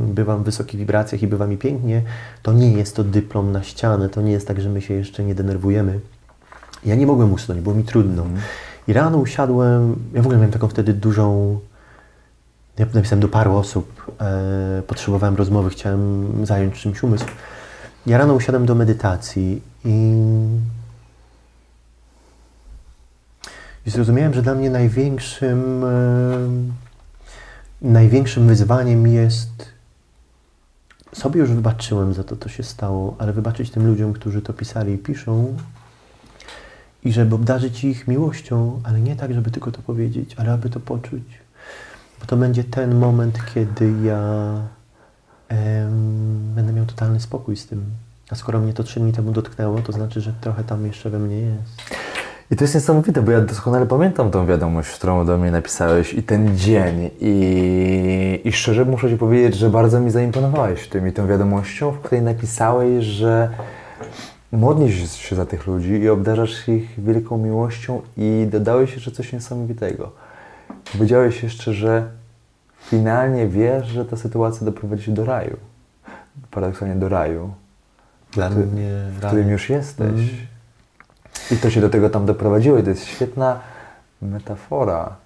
bywam w wysokich wibracjach i bywa mi pięknie, to nie jest to dyplom na ścianę, to nie jest tak, że my się jeszcze nie denerwujemy. Ja nie mogłem usnąć, było mi trudno. I rano usiadłem, ja w ogóle miałem taką wtedy dużą ja napisałem do paru osób, e, potrzebowałem rozmowy, chciałem zająć czymś umysł. Ja rano usiadłem do medytacji i, i zrozumiałem, że dla mnie największym, największym wyzwaniem jest, sobie już wybaczyłem za to, co się stało, ale wybaczyć tym ludziom, którzy to pisali i piszą i żeby obdarzyć ich miłością, ale nie tak, żeby tylko to powiedzieć, ale aby to poczuć. Bo to będzie ten moment, kiedy ja em, będę miał totalny spokój z tym. A skoro mnie to trzy dni temu dotknęło, to znaczy, że trochę tam jeszcze we mnie jest. I to jest niesamowite, bo ja doskonale pamiętam tą wiadomość, którą do mnie napisałeś i ten dzień. I, I szczerze muszę Ci powiedzieć, że bardzo mi zaimponowałeś tym i tą wiadomością, w której napisałeś, że modlisz się za tych ludzi i obdarzasz ich wielką miłością i dodałeś jeszcze coś niesamowitego. Powiedziałeś jeszcze, że finalnie wiesz, że ta sytuacja doprowadzi cię do raju. Paradoksalnie do raju, Dla Ty- mnie w którym już jesteś. I to się do tego tam doprowadziło i to jest świetna metafora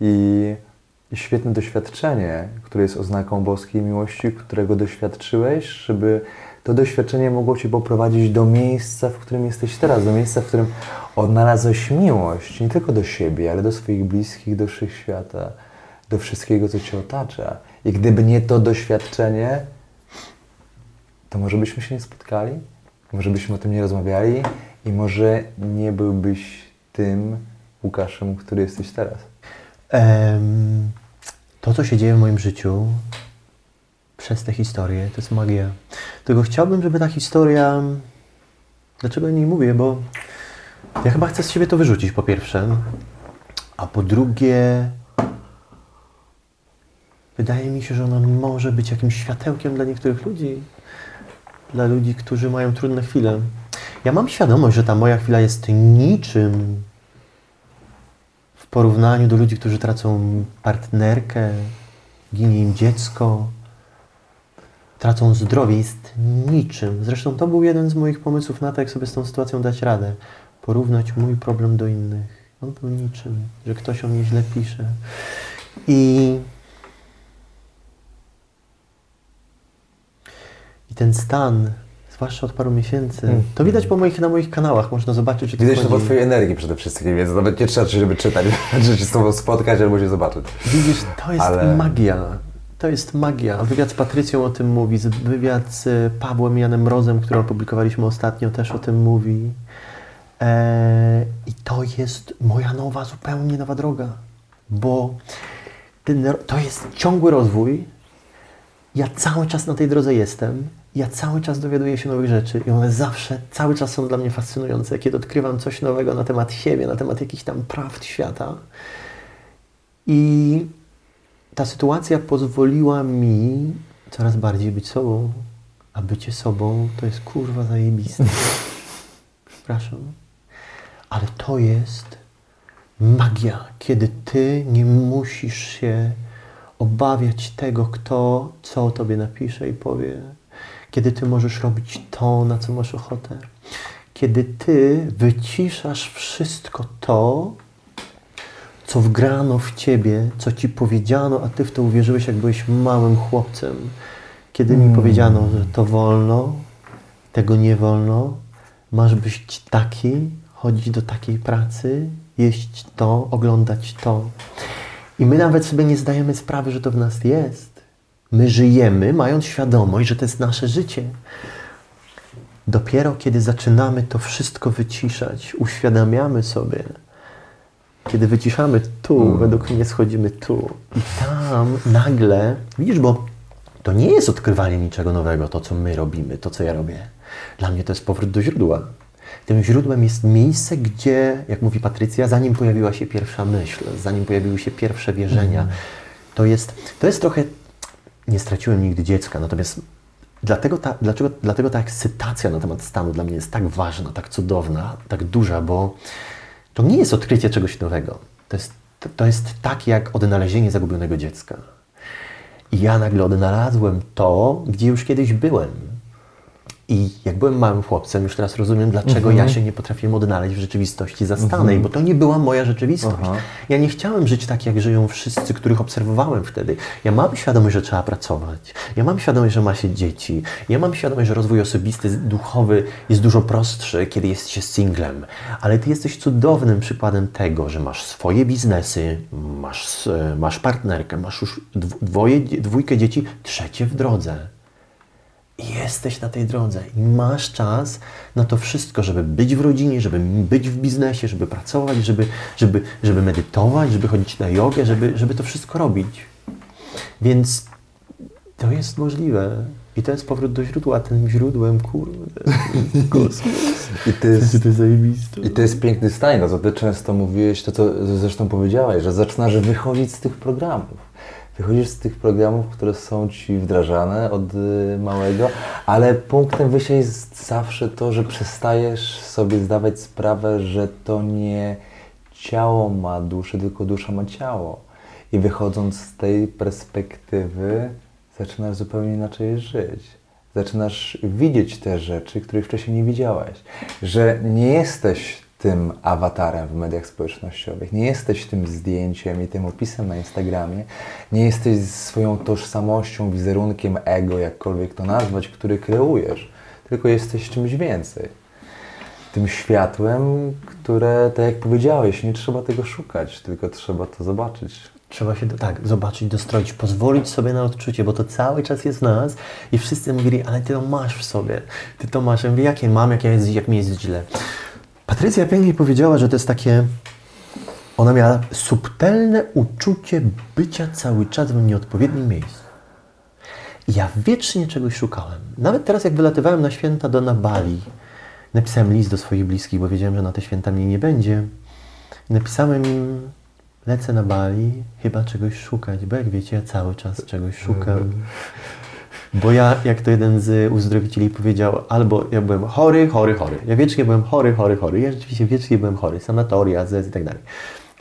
i, i świetne doświadczenie, które jest oznaką boskiej miłości, którego doświadczyłeś, żeby to doświadczenie mogło Cię poprowadzić do miejsca, w którym jesteś teraz, do miejsca, w którym odnalazłeś miłość, nie tylko do siebie, ale do swoich bliskich, do wszechświata, do wszystkiego, co Cię otacza. I gdyby nie to doświadczenie, to może byśmy się nie spotkali, może byśmy o tym nie rozmawiali i może nie byłbyś tym Łukaszem, który jesteś teraz. Em, to, co się dzieje w moim życiu przez tę historię, to jest magia. Tylko chciałbym, żeby ta historia Dlaczego o niej mówię? Bo ja chyba chcę z siebie to wyrzucić, po pierwsze. A po drugie, wydaje mi się, że ona może być jakimś światełkiem dla niektórych ludzi. Dla ludzi, którzy mają trudne chwile. Ja mam świadomość, że ta moja chwila jest niczym w porównaniu do ludzi, którzy tracą partnerkę, ginie im dziecko, tracą zdrowie, jest niczym. Zresztą to był jeden z moich pomysłów na to, jak sobie z tą sytuacją dać radę. Porównać mój problem do innych. On był niczym, że ktoś o mnie źle pisze. I, ten stan, zwłaszcza od paru miesięcy, to widać po moich, na moich kanałach, można zobaczyć, Widać to po twojej energii przede wszystkim, więc nawet nie trzeba, żeby czytać, żeby się z tobą spotkać albo się zobaczyć. Widzisz, to jest Ale- magia. To jest magia. Wywiad z Patrycją o tym mówi, wywiad z Pawłem Janem Mrozem, który opublikowaliśmy ostatnio, też o tym mówi. Eee, I to jest moja nowa, zupełnie nowa droga, bo ten, to jest ciągły rozwój. Ja cały czas na tej drodze jestem. Ja cały czas dowiaduję się nowych rzeczy i one zawsze, cały czas są dla mnie fascynujące. Kiedy odkrywam coś nowego na temat siebie, na temat jakichś tam prawd świata. I ta sytuacja pozwoliła mi coraz bardziej być sobą. A bycie sobą to jest kurwa zajebiste. Przepraszam. Ale to jest magia, kiedy ty nie musisz się obawiać tego, kto co o tobie napisze i powie. Kiedy ty możesz robić to, na co masz ochotę. Kiedy ty wyciszasz wszystko to, co wgrano w ciebie, co ci powiedziano, a ty w to uwierzyłeś, jak byłeś małym chłopcem. Kiedy mi powiedziano, że to wolno, tego nie wolno, masz być taki, chodzić do takiej pracy, jeść to, oglądać to. I my nawet sobie nie zdajemy sprawy, że to w nas jest. My żyjemy, mając świadomość, że to jest nasze życie. Dopiero kiedy zaczynamy to wszystko wyciszać, uświadamiamy sobie, kiedy wyciszamy tu, według mnie schodzimy tu. I tam nagle, widzisz, bo to nie jest odkrywanie niczego nowego, to co my robimy, to co ja robię. Dla mnie to jest powrót do źródła. Tym źródłem jest miejsce, gdzie, jak mówi Patrycja, zanim pojawiła się pierwsza myśl, zanim pojawiły się pierwsze wierzenia, to jest, to jest trochę, nie straciłem nigdy dziecka, natomiast dlatego ta, dlaczego, dlatego ta ekscytacja na temat stanu dla mnie jest tak ważna, tak cudowna, tak duża, bo to nie jest odkrycie czegoś nowego. To jest, to, jest tak jak odnalezienie zagubionego dziecka. I ja nagle odnalazłem to, gdzie już kiedyś byłem. I jak byłem małym chłopcem, już teraz rozumiem, dlaczego ja się nie potrafiłem odnaleźć w rzeczywistości zastanej, bo to nie była moja rzeczywistość. Aha. Ja nie chciałem żyć tak, jak żyją wszyscy, których obserwowałem wtedy. Ja mam świadomość, że trzeba pracować. Ja mam świadomość, że ma się dzieci. Ja mam świadomość, że rozwój osobisty, duchowy jest dużo prostszy, kiedy jest się singlem. Ale ty jesteś cudownym przykładem tego, że masz swoje biznesy, masz, e, masz partnerkę, masz już dw- dwoje, dwójkę dzieci, trzecie w drodze. Jesteś na tej drodze i masz czas na to wszystko, żeby być w rodzinie, żeby być w biznesie, żeby pracować, żeby, żeby, żeby medytować, żeby chodzić na jogę, żeby, żeby to wszystko robić. Więc to jest możliwe. I to jest powrót do źródła. Tym źródłem, kurde, kosmos. I to jest, To jest zajebiste. i to jest piękny stan, no to ty często mówiłeś, to co zresztą powiedziałeś, że zaczynasz wychodzić z tych programów. Wychodzisz z tych programów, które są ci wdrażane od y, małego, ale punktem wyjścia jest zawsze to, że przestajesz sobie zdawać sprawę, że to nie ciało ma duszę, tylko dusza ma ciało. I wychodząc z tej perspektywy, zaczynasz zupełnie inaczej żyć. Zaczynasz widzieć te rzeczy, których wcześniej nie widziałeś. Że nie jesteś tym awatarem w mediach społecznościowych, nie jesteś tym zdjęciem i tym opisem na Instagramie, nie jesteś swoją tożsamością, wizerunkiem, ego, jakkolwiek to nazwać, który kreujesz, tylko jesteś czymś więcej tym światłem, które, tak jak powiedziałeś, nie trzeba tego szukać, tylko trzeba to zobaczyć. Trzeba się do, tak zobaczyć, dostroić, pozwolić sobie na odczucie, bo to cały czas jest w nas i wszyscy mówili, ale ty to masz w sobie, ty to masz. Ja mówię, jakie mam, jak, ja jest, jak mi jest źle. Patrycja pięknie powiedziała, że to jest takie, ona miała subtelne uczucie bycia cały czas w nieodpowiednim miejscu. Ja wiecznie czegoś szukałem. Nawet teraz, jak wylatywałem na święta do na Bali, napisałem list do swoich bliskich, bo wiedziałem, że na te święta mnie nie będzie. Napisałem im, lecę na Bali, chyba czegoś szukać, bo jak wiecie, ja cały czas czegoś szukam. Bo ja, jak to jeden z uzdrowicieli powiedział, albo ja byłem chory, chory, chory. Ja wiecznie byłem chory, chory, chory. Ja rzeczywiście wiecznie byłem chory. Sanatoria, ZES i tak dalej.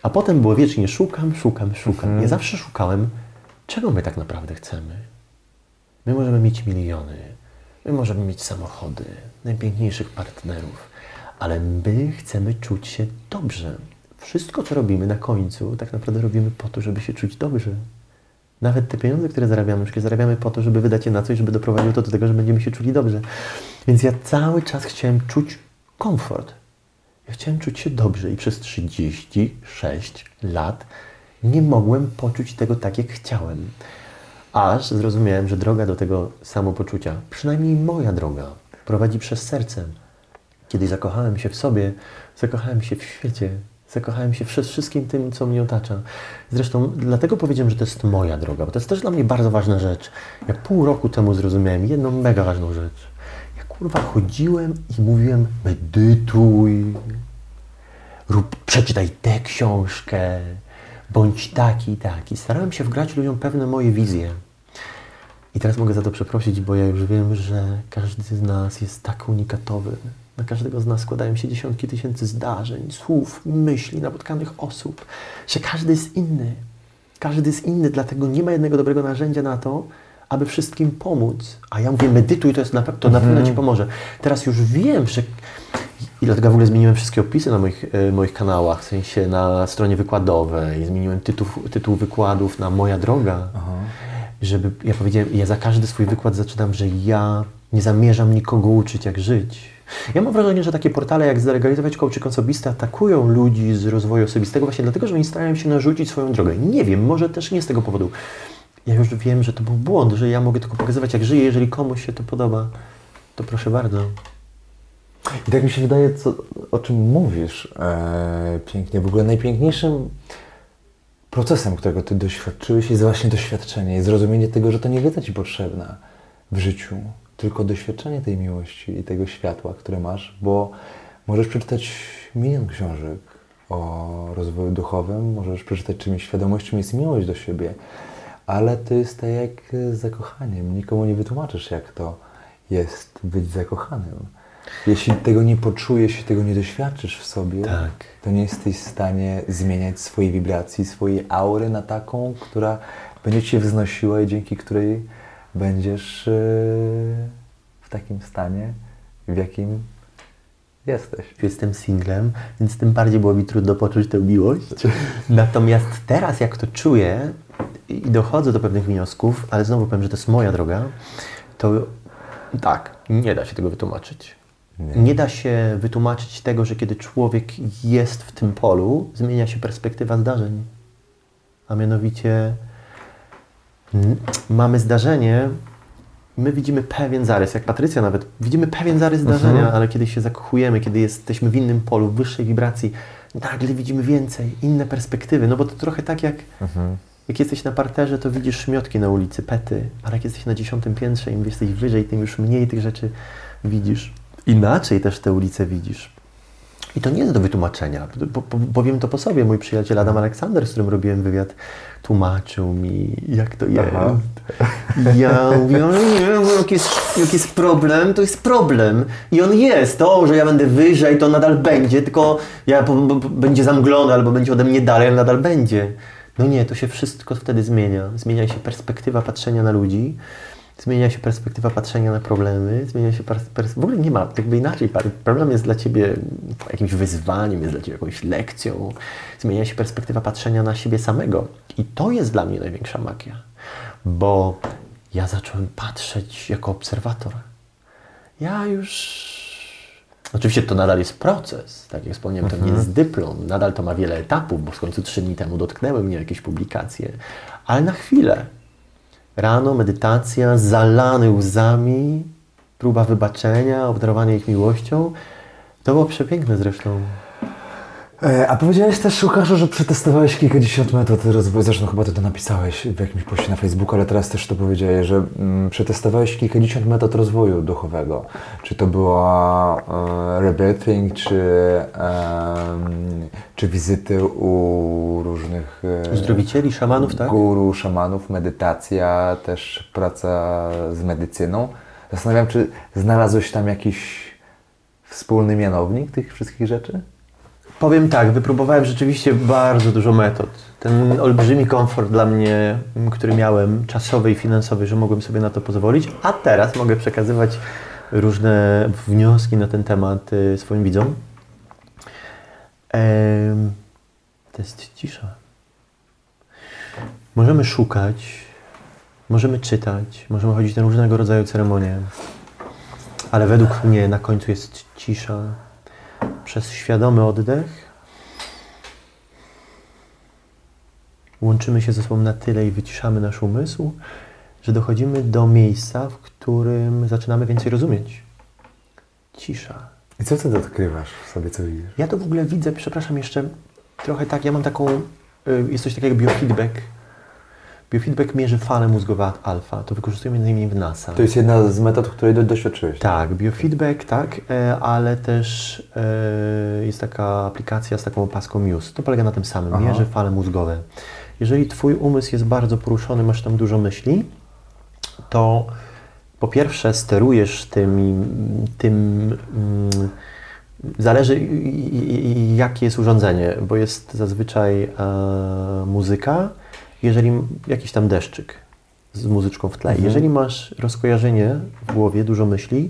A potem było wiecznie szukam, szukam, szukam. Ja zawsze szukałem, czego my tak naprawdę chcemy. My możemy mieć miliony, my możemy mieć samochody, najpiękniejszych partnerów, ale my chcemy czuć się dobrze. Wszystko, co robimy na końcu, tak naprawdę robimy po to, żeby się czuć dobrze. Nawet te pieniądze, które zarabiamy, wszystkie zarabiamy po to, żeby wydać je na coś, żeby doprowadziło to do tego, że będziemy się czuli dobrze. Więc ja cały czas chciałem czuć komfort. Ja chciałem czuć się dobrze i przez 36 lat nie mogłem poczuć tego tak, jak chciałem. Aż zrozumiałem, że droga do tego samopoczucia, przynajmniej moja droga, prowadzi przez serce. Kiedy zakochałem się w sobie, zakochałem się w świecie, zakochałem się przez wszystkim tym, co mnie otacza. Zresztą dlatego powiedziałem, że to jest moja droga, bo to jest też dla mnie bardzo ważna rzecz. Ja pół roku temu zrozumiałem jedną mega ważną rzecz. Ja kurwa chodziłem i mówiłem medytuj, rób, przeczytaj tę książkę, bądź taki taki. Starałem się wgrać ludziom pewne moje wizje. I teraz mogę za to przeprosić, bo ja już wiem, że każdy z nas jest tak unikatowy. Na każdego z nas składają się dziesiątki tysięcy zdarzeń, słów, myśli, napotkanych osób, że każdy jest inny. Każdy jest inny, dlatego nie ma jednego dobrego narzędzia na to, aby wszystkim pomóc. A ja mówię, medytuj, to, jest na, to na pewno Ci pomoże. Teraz już wiem, że i dlatego w ogóle zmieniłem wszystkie opisy na moich, e, moich kanałach, w sensie na stronie wykładowej, zmieniłem tytuł, tytuł wykładów na Moja droga, żeby, ja powiedziałem, ja za każdy swój wykład zaczynam, że ja nie zamierzam nikogo uczyć, jak żyć. Ja mam wrażenie, że takie portale jak Zdelegalizować Coaching Osobisty atakują ludzi z rozwoju osobistego właśnie dlatego, że oni starają się narzucić swoją drogę. Nie wiem, może też nie z tego powodu. Ja już wiem, że to był błąd, że ja mogę tylko pokazywać, jak żyję. Jeżeli komuś się to podoba, to proszę bardzo. I tak mi się wydaje, co, o czym mówisz e, pięknie. W ogóle najpiękniejszym procesem, którego ty doświadczyłeś, jest właśnie doświadczenie i zrozumienie tego, że to nie wiedza ci potrzebna w życiu, tylko doświadczenie tej miłości i tego światła, które masz, bo możesz przeczytać milion książek o rozwoju duchowym, możesz przeczytać czym jest świadomość, czym jest miłość do siebie, ale to jest tak jak z zakochaniem. Nikomu nie wytłumaczysz, jak to jest być zakochanym. Jeśli tego nie poczujesz, jeśli tego nie doświadczysz w sobie, Tak. to nie jesteś w stanie zmieniać swojej wibracji, swojej aury na taką, która będzie Cię wznosiła i dzięki której będziesz yy, w takim stanie, w jakim jesteś. Jestem singlem, więc tym bardziej było mi trudno poczuć tę miłość. Natomiast teraz, jak to czuję i dochodzę do pewnych wniosków, ale znowu powiem, że to jest moja droga, to tak, nie da się tego wytłumaczyć. Nie. Nie da się wytłumaczyć tego, że kiedy człowiek jest w tym polu, zmienia się perspektywa zdarzeń. A mianowicie mamy zdarzenie, my widzimy pewien zarys, jak Patrycja nawet, widzimy pewien zarys zdarzenia, ale kiedy się zakochujemy, kiedy jesteśmy w innym polu, w wyższej wibracji, nagle widzimy więcej, inne perspektywy. No bo to trochę tak jak, jak jesteś na parterze, to widzisz szmiotki na ulicy, pety, ale jak jesteś na dziesiątym piętrze, im jesteś wyżej, tym już mniej tych rzeczy widzisz. Inaczej też te ulice widzisz. I to nie jest do wytłumaczenia. Po, po, powiem to po sobie. Mój przyjaciel Adam Aleksander, z którym robiłem wywiad, tłumaczył mi, jak to jest. Aha. Ja mówię, no nie, no jak jest, jak jest problem, to jest problem. I on jest. To, że ja będę wyżej, to nadal będzie, tylko ja po, będzie zamglony albo będzie ode mnie dalej, ale nadal będzie. No nie, to się wszystko wtedy zmienia. Zmienia się perspektywa patrzenia na ludzi. Zmienia się perspektywa patrzenia na problemy, zmienia się pers- pers- w ogóle nie ma, jakby inaczej, problem jest dla Ciebie jakimś wyzwaniem, jest dla Ciebie jakąś lekcją, zmienia się perspektywa patrzenia na siebie samego. I to jest dla mnie największa magia, bo ja zacząłem patrzeć jako obserwator. Ja już... Oczywiście to nadal jest proces, tak jak wspomniałem, to nie jest dyplom, nadal to ma wiele etapów, bo w końcu trzy dni temu dotknęły mnie jakieś publikacje, ale na chwilę, Rano medytacja, zalany łzami, próba wybaczenia, obdarowanie ich miłością. To było przepiękne zresztą. E, A powiedziałeś też, Łukaszu, że przetestowałeś kilkadziesiąt metod rozwoju. Zresztą chyba ty to napisałeś w jakimś poście na Facebooku, ale teraz też to powiedziałeś, że mm, przetestowałeś kilkadziesiąt metod rozwoju duchowego. Czy to była e, rebirthing, czy, em, czy wizyty u różnych e, Uzdrowicieli, szamanów, tak? guru, szamanów, medytacja, też praca z medycyną. Zastanawiam, czy znalazłeś tam jakiś wspólny mianownik tych wszystkich rzeczy? Powiem tak, wypróbowałem rzeczywiście bardzo dużo metod. Ten olbrzymi komfort dla mnie, który miałem, czasowy i finansowy, że mogłem sobie na to pozwolić, a teraz mogę przekazywać różne wnioski na ten temat y, swoim widzom. Em, to jest cisza. Możemy szukać, możemy czytać, możemy chodzić na różnego rodzaju ceremonie, ale według mnie na końcu jest cisza. Przez świadomy oddech łączymy się ze sobą na tyle i wyciszamy nasz umysł, że dochodzimy do miejsca, w którym zaczynamy więcej rozumieć. Cisza. I co wtedy odkrywasz w sobie, co widzisz? Ja to w ogóle widzę, przepraszam jeszcze, trochę tak, ja mam taką, y, jest coś takiego jak biofeedback. Biofeedback mierzy fale mózgowe alfa, to wykorzystujemy między innymi w NASA. To jest jedna z metod, której do, doświadczyłeś. Tak, biofeedback, tak, e, ale też e, jest taka aplikacja z taką opaską Muse. To polega na tym samym, Aha. mierzy fale mózgowe. Jeżeli Twój umysł jest bardzo poruszony, masz tam dużo myśli, to po pierwsze sterujesz tym, tym mm, zależy jakie jest urządzenie, bo jest zazwyczaj e, muzyka, jeżeli jakiś tam deszczyk z muzyczką w tle. Jeżeli masz rozkojarzenie w głowie, dużo myśli,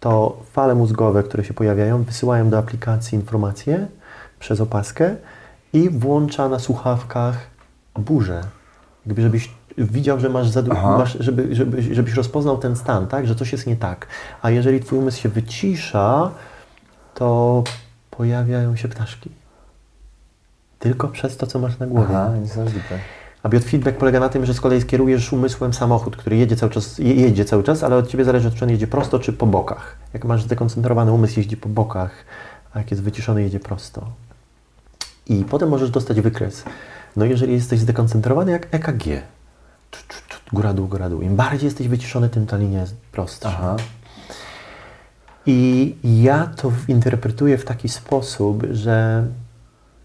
to fale mózgowe, które się pojawiają, wysyłają do aplikacji informacje przez opaskę i włącza na słuchawkach burzę. Jakby żebyś widział, że masz, Aha. masz żeby, żeby, żebyś rozpoznał ten stan, tak? Że coś jest nie tak. A jeżeli twój umysł się wycisza, to pojawiają się ptaszki. Tylko przez to, co masz na głowie. Aha, niesamowite. A biofeedback polega na tym, że z kolei kierujesz umysłem samochód, który jedzie cały czas, je- jedzie cały czas, ale od Ciebie zależy, czy on jedzie prosto, czy po bokach. Jak masz zdekoncentrowany umysł, jeździ po bokach, a jak jest wyciszony, jedzie prosto. I potem możesz dostać wykres. No jeżeli jesteś zdekoncentrowany, jak EKG. Czu, czu, czu, Góra, dół, góra, dół. Im bardziej jesteś wyciszony, tym ta linia jest prostsza. Aha. I ja to interpretuję w taki sposób, że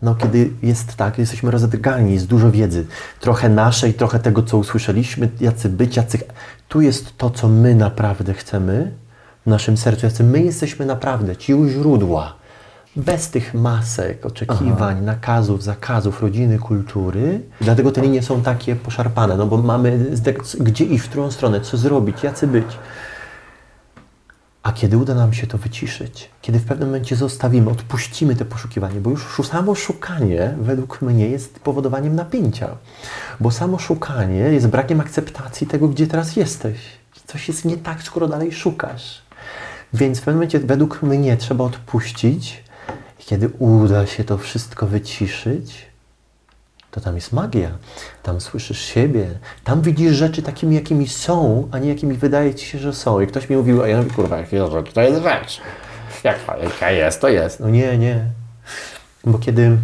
no, kiedy jest tak, jesteśmy rozedrgani, jest dużo wiedzy, trochę naszej, trochę tego, co usłyszeliśmy, jacy być, jacy... Tu jest to, co my naprawdę chcemy w naszym sercu, jacy my jesteśmy naprawdę, ci u źródła. Bez tych masek, oczekiwań, nakazów, zakazów, rodziny, kultury. Dlatego te linie są takie poszarpane, no bo mamy gdzie iść, w którą stronę, co zrobić, jacy być. A kiedy uda nam się to wyciszyć, kiedy w pewnym momencie zostawimy, odpuścimy te poszukiwanie, bo już samo szukanie według mnie jest powodowaniem napięcia, bo samo szukanie jest brakiem akceptacji tego, gdzie teraz jesteś. Coś jest nie tak, skoro dalej szukasz. Więc w pewnym momencie według mnie trzeba odpuścić kiedy uda się to wszystko wyciszyć, to tam jest magia. Tam słyszysz siebie, tam widzisz rzeczy takimi, jakimi są, a nie jakimi wydaje ci się, że są. I ktoś mi mówił, a ja mówię, kurwa, jakie rzecz, to jest rzecz. Jak jaka jest, to jest. No nie, nie. Bo kiedy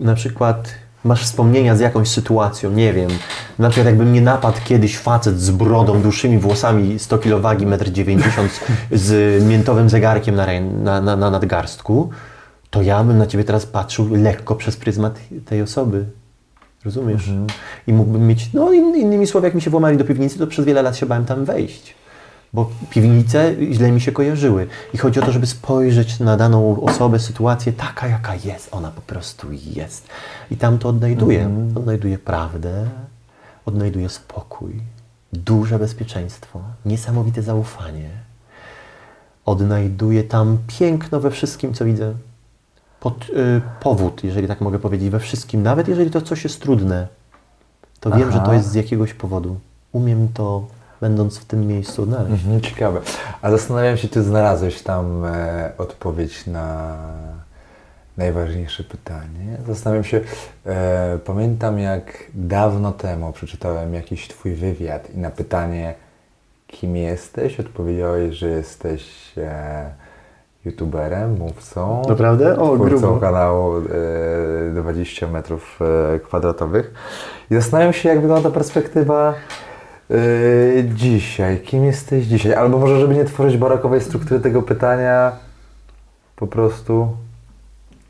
na przykład masz wspomnienia z jakąś sytuacją, nie wiem, na przykład jakby mnie napadł kiedyś facet z brodą, dłuższymi włosami, 100 kg wagi, 1,90 m, z miętowym zegarkiem na, na, na nadgarstku, to ja bym na ciebie teraz patrzył lekko przez pryzmat tej osoby. Rozumiesz? I mógłbym mieć, no in, innymi słowy, jak mi się włamali do piwnicy, to przez wiele lat się bałem tam wejść. Bo piwnice źle mi się kojarzyły. I chodzi o to, żeby spojrzeć na daną osobę, sytuację taka, jaka jest. Ona po prostu jest. I tam to odnajduję. Odnajduję prawdę, odnajduję spokój, duże bezpieczeństwo, niesamowite zaufanie. Odnajduję tam piękno we wszystkim, co widzę. Pod, y, powód, jeżeli tak mogę powiedzieć, we wszystkim. Nawet jeżeli to coś jest trudne, to wiem, że Aha. to jest z jakiegoś powodu. Umiem to, będąc w tym miejscu, odnaleźć. Mhm, ciekawe. A zastanawiam się, czy znalazłeś tam e, odpowiedź na najważniejsze pytanie. Zastanawiam się, e, pamiętam jak dawno temu przeczytałem jakiś Twój wywiad i na pytanie, kim jesteś, odpowiedziałeś, że jesteś e, youtuberem, mówcą. Naprawdę? O, grubo. kanału e, 20 metrów e, kwadratowych. I zastanawiam się, jak wygląda perspektywa e, dzisiaj. Kim jesteś dzisiaj? Albo może, żeby nie tworzyć barakowej struktury tego pytania, po prostu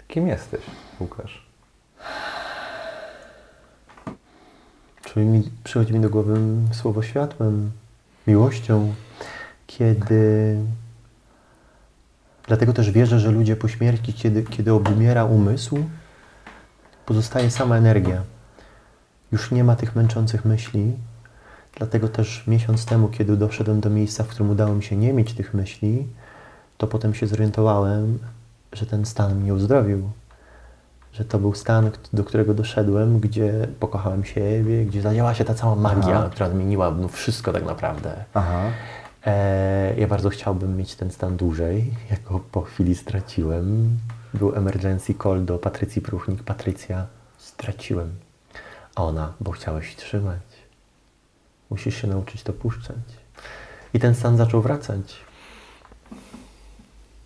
kim jesteś, Łukasz? Czyli mi, przychodzi mi do głowy słowo światłem, miłością, kiedy. Dlatego też wierzę, że ludzie po śmierci, kiedy, kiedy obumiera umysł, pozostaje sama energia. Już nie ma tych męczących myśli. Dlatego też miesiąc temu, kiedy doszedłem do miejsca, w którym udało mi się nie mieć tych myśli, to potem się zorientowałem, że ten stan mnie uzdrowił. Że to był stan, do którego doszedłem, gdzie pokochałem siebie, gdzie zadziała się ta cała magia, Aha. która zmieniła no, wszystko tak naprawdę. Aha. E, ja bardzo chciałbym mieć ten stan dłużej, jak go po chwili straciłem. Był emergency call do Patrycji Pruchnik. Patrycja, straciłem. A ona, bo chciałeś trzymać. Musisz się nauczyć to puszczać. I ten stan zaczął wracać.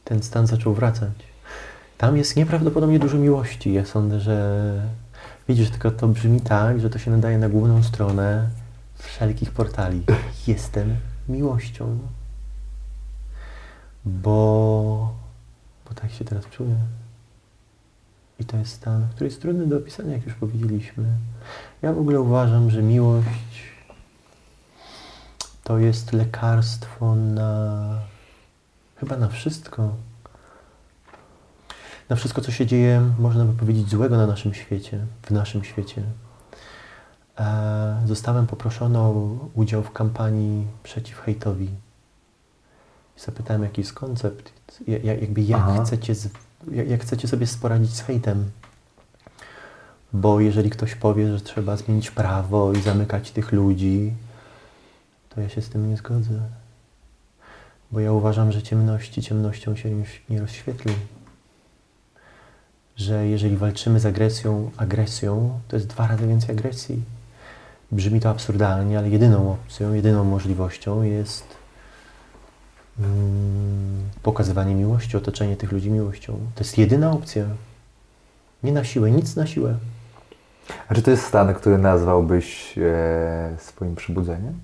Ten stan zaczął wracać. Tam jest nieprawdopodobnie dużo miłości. Ja sądzę, że widzisz, tylko to brzmi tak, że to się nadaje na główną stronę wszelkich portali. Jestem miłością. Bo, bo tak się teraz czuję. I to jest stan, który jest trudny do opisania, jak już powiedzieliśmy. Ja w ogóle uważam, że miłość to jest lekarstwo na chyba na wszystko. Na wszystko, co się dzieje, można by powiedzieć, złego na naszym świecie, w naszym świecie. E, Zostałem poproszony o udział w kampanii przeciw hejtowi. I Zapytałem, jaki jest koncept, ja- ja- jakby jak Aha. chcecie, jak, chcecie sobie poradzić z hejtem. Bo jeżeli ktoś powie, że trzeba zmienić prawo i zamykać tych ludzi, to ja się z tym nie zgodzę. Bo ja uważam, że ciemności ciemnością się nie rozświetli. Że jeżeli walczymy z agresją, agresją, to jest dwa razy więcej agresji. Brzmi to absurdalnie, ale jedyną opcją, jedyną możliwością jest mm, pokazywanie miłości, otoczenie tych ludzi miłością. To jest jedyna opcja. Nie na siłę, nic na siłę. A czy to jest stan, który nazwałbyś e, swoim przybudzeniem?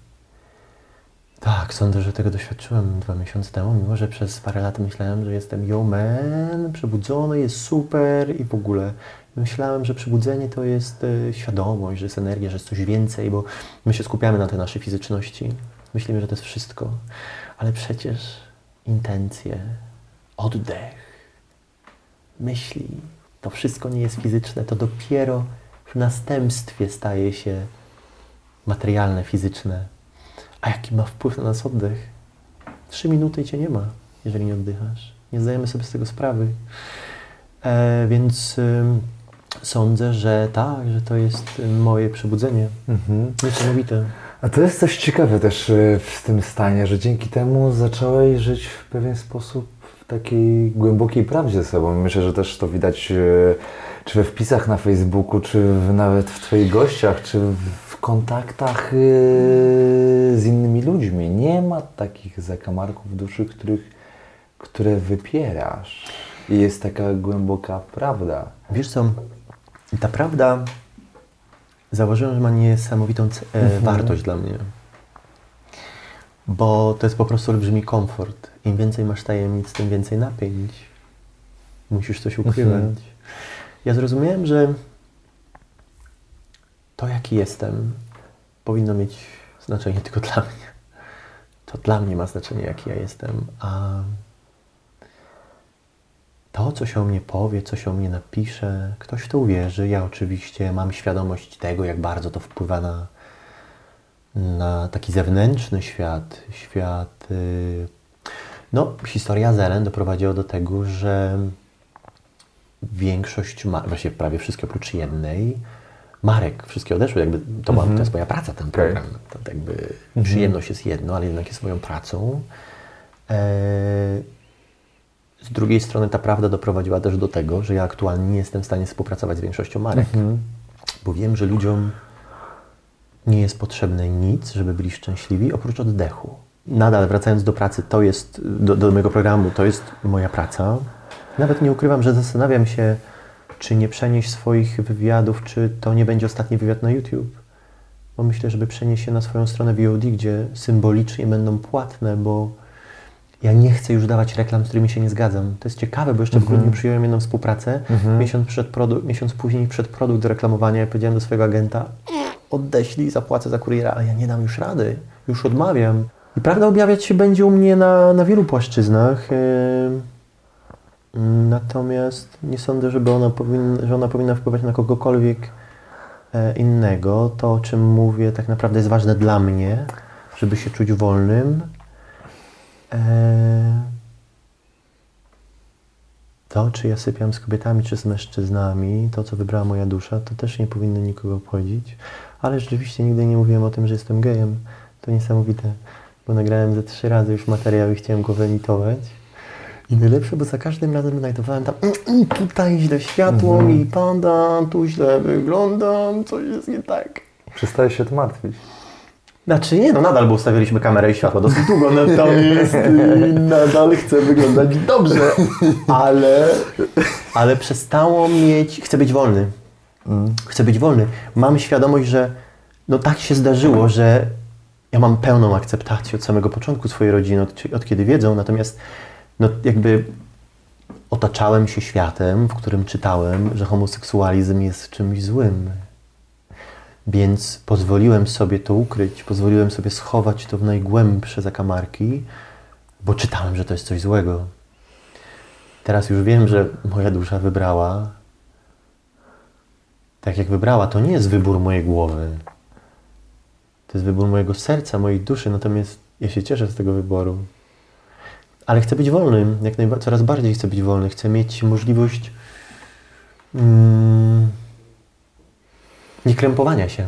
Tak, sądzę, że tego doświadczyłem dwa miesiące temu, mimo że przez parę lat myślałem, że jestem yo man, przebudzony, jest super i w ogóle. Myślałem, że przebudzenie to jest e, świadomość, że jest energia, że jest coś więcej, bo my się skupiamy na tej naszej fizyczności. Myślimy, że to jest wszystko. Ale przecież intencje, oddech, myśli, to wszystko nie jest fizyczne, to dopiero w następstwie staje się materialne, fizyczne. A jaki ma wpływ na nas oddech? Trzy minuty i cię nie ma, jeżeli nie oddychasz. Nie zdajemy sobie z tego sprawy. E, więc ym, sądzę, że tak, że to jest ym, moje przebudzenie. Mhm. Niesamowite. A to jest coś ciekawe też e, w tym stanie, że dzięki temu zacząłeś żyć w pewien sposób w takiej głębokiej prawdzie ze sobą. Myślę, że też to widać e, czy we wpisach na Facebooku, czy nawet w Twoich gościach, czy w kontaktach z innymi ludźmi. Nie ma takich zakamarków duszy, których, które wypierasz. I jest taka głęboka prawda. Wiesz co, ta prawda zauważyłem, że ma niesamowitą e, wartość dla mnie. Bo to jest po prostu olbrzymi komfort. Im więcej masz tajemnic, tym więcej napięć. Musisz coś ukrywać. Mhm. Ja zrozumiałem, że to, jaki jestem, powinno mieć znaczenie tylko dla mnie. To dla mnie ma znaczenie, jaki ja jestem, a to, co się o mnie powie, co się o mnie napisze, ktoś w to uwierzy. Ja oczywiście mam świadomość tego, jak bardzo to wpływa na, na taki zewnętrzny świat. Świat. y, No, historia Zelen doprowadziła do tego, że większość, ma, właściwie prawie wszystkie oprócz jednej, marek, wszystkie odeszły, jakby to, była, to jest moja praca, ten program. To jakby przyjemność jest jedno, ale jednak jest moją pracą. E, z drugiej strony ta prawda doprowadziła też do tego, że ja aktualnie nie jestem w stanie współpracować z większością marek, bo wiem, że ludziom nie jest potrzebne nic, żeby byli szczęśliwi, oprócz oddechu. nadal wracając do pracy, to jest, do, do mojego programu, to jest moja praca. Nawet nie ukrywam, że zastanawiam się, czy nie przenieść swoich wywiadów, czy to nie będzie ostatni wywiad na YouTube. Bo myślę, żeby przenieść się na swoją stronę VOD, gdzie symbolicznie będą płatne, bo ja nie chcę już dawać reklam, z którymi się nie zgadzam. To jest ciekawe, bo jeszcze w grudniu przyjąłem jedną współpracę. Miesiąc, przed miesiąc później przed produkt do reklamowania powiedziałem do swojego agenta odeślij, zapłacę za kuriera, a ja nie dam już rady. Już odmawiam. I prawda objawiać się będzie u mnie na, na wielu płaszczyznach. Ym, Natomiast nie sądzę, żeby ona powinna, że ona powinna wpływać na kogokolwiek e, innego. To, o czym mówię, tak naprawdę jest ważne dla mnie, żeby się czuć wolnym. E, To, czy ja sypiam z kobietami, czy z mężczyznami, to, co wybrała moja dusza, to też nie powinno nikogo obchodzić. Ale rzeczywiście nigdy nie mówiłem o tym, że jestem gejem. To niesamowite, bo nagrałem ze trzy razy już materiał i chciałem go wyemitować. I najlepsze, bo za każdym razem znajdowałem tam "Mm, mm, tutaj źle światło mi pada, tu źle wyglądam, coś jest nie tak. Przestajesz się to martwić. Znaczy nie, no nadal, bo ustawiliśmy kamerę i światło dosyć długo, natomiast y, nadal chcę wyglądać dobrze, ale, ale przestało mieć, chcę być wolny. Chcę być wolny. Mam świadomość, że no tak się zdarzyło, że ja mam pełną akceptację od samego początku swojej rodziny, od, od kiedy wiedzą, natomiast no jakby otaczałem się światem, w którym czytałem, że homoseksualizm jest czymś złym. Więc pozwoliłem sobie to ukryć, pozwoliłem sobie schować to w najgłębsze zakamarki, bo czytałem, że to jest coś złego. Teraz już wiem, że moja dusza wybrała tak jak wybrała. To nie jest wybór mojej głowy. To jest wybór mojego serca, mojej duszy, natomiast ja się cieszę z tego wyboru. Ale chcę być wolny, jak najbardziej, coraz bardziej chcę być wolny. Chcę mieć możliwość mm, niekrępowania się.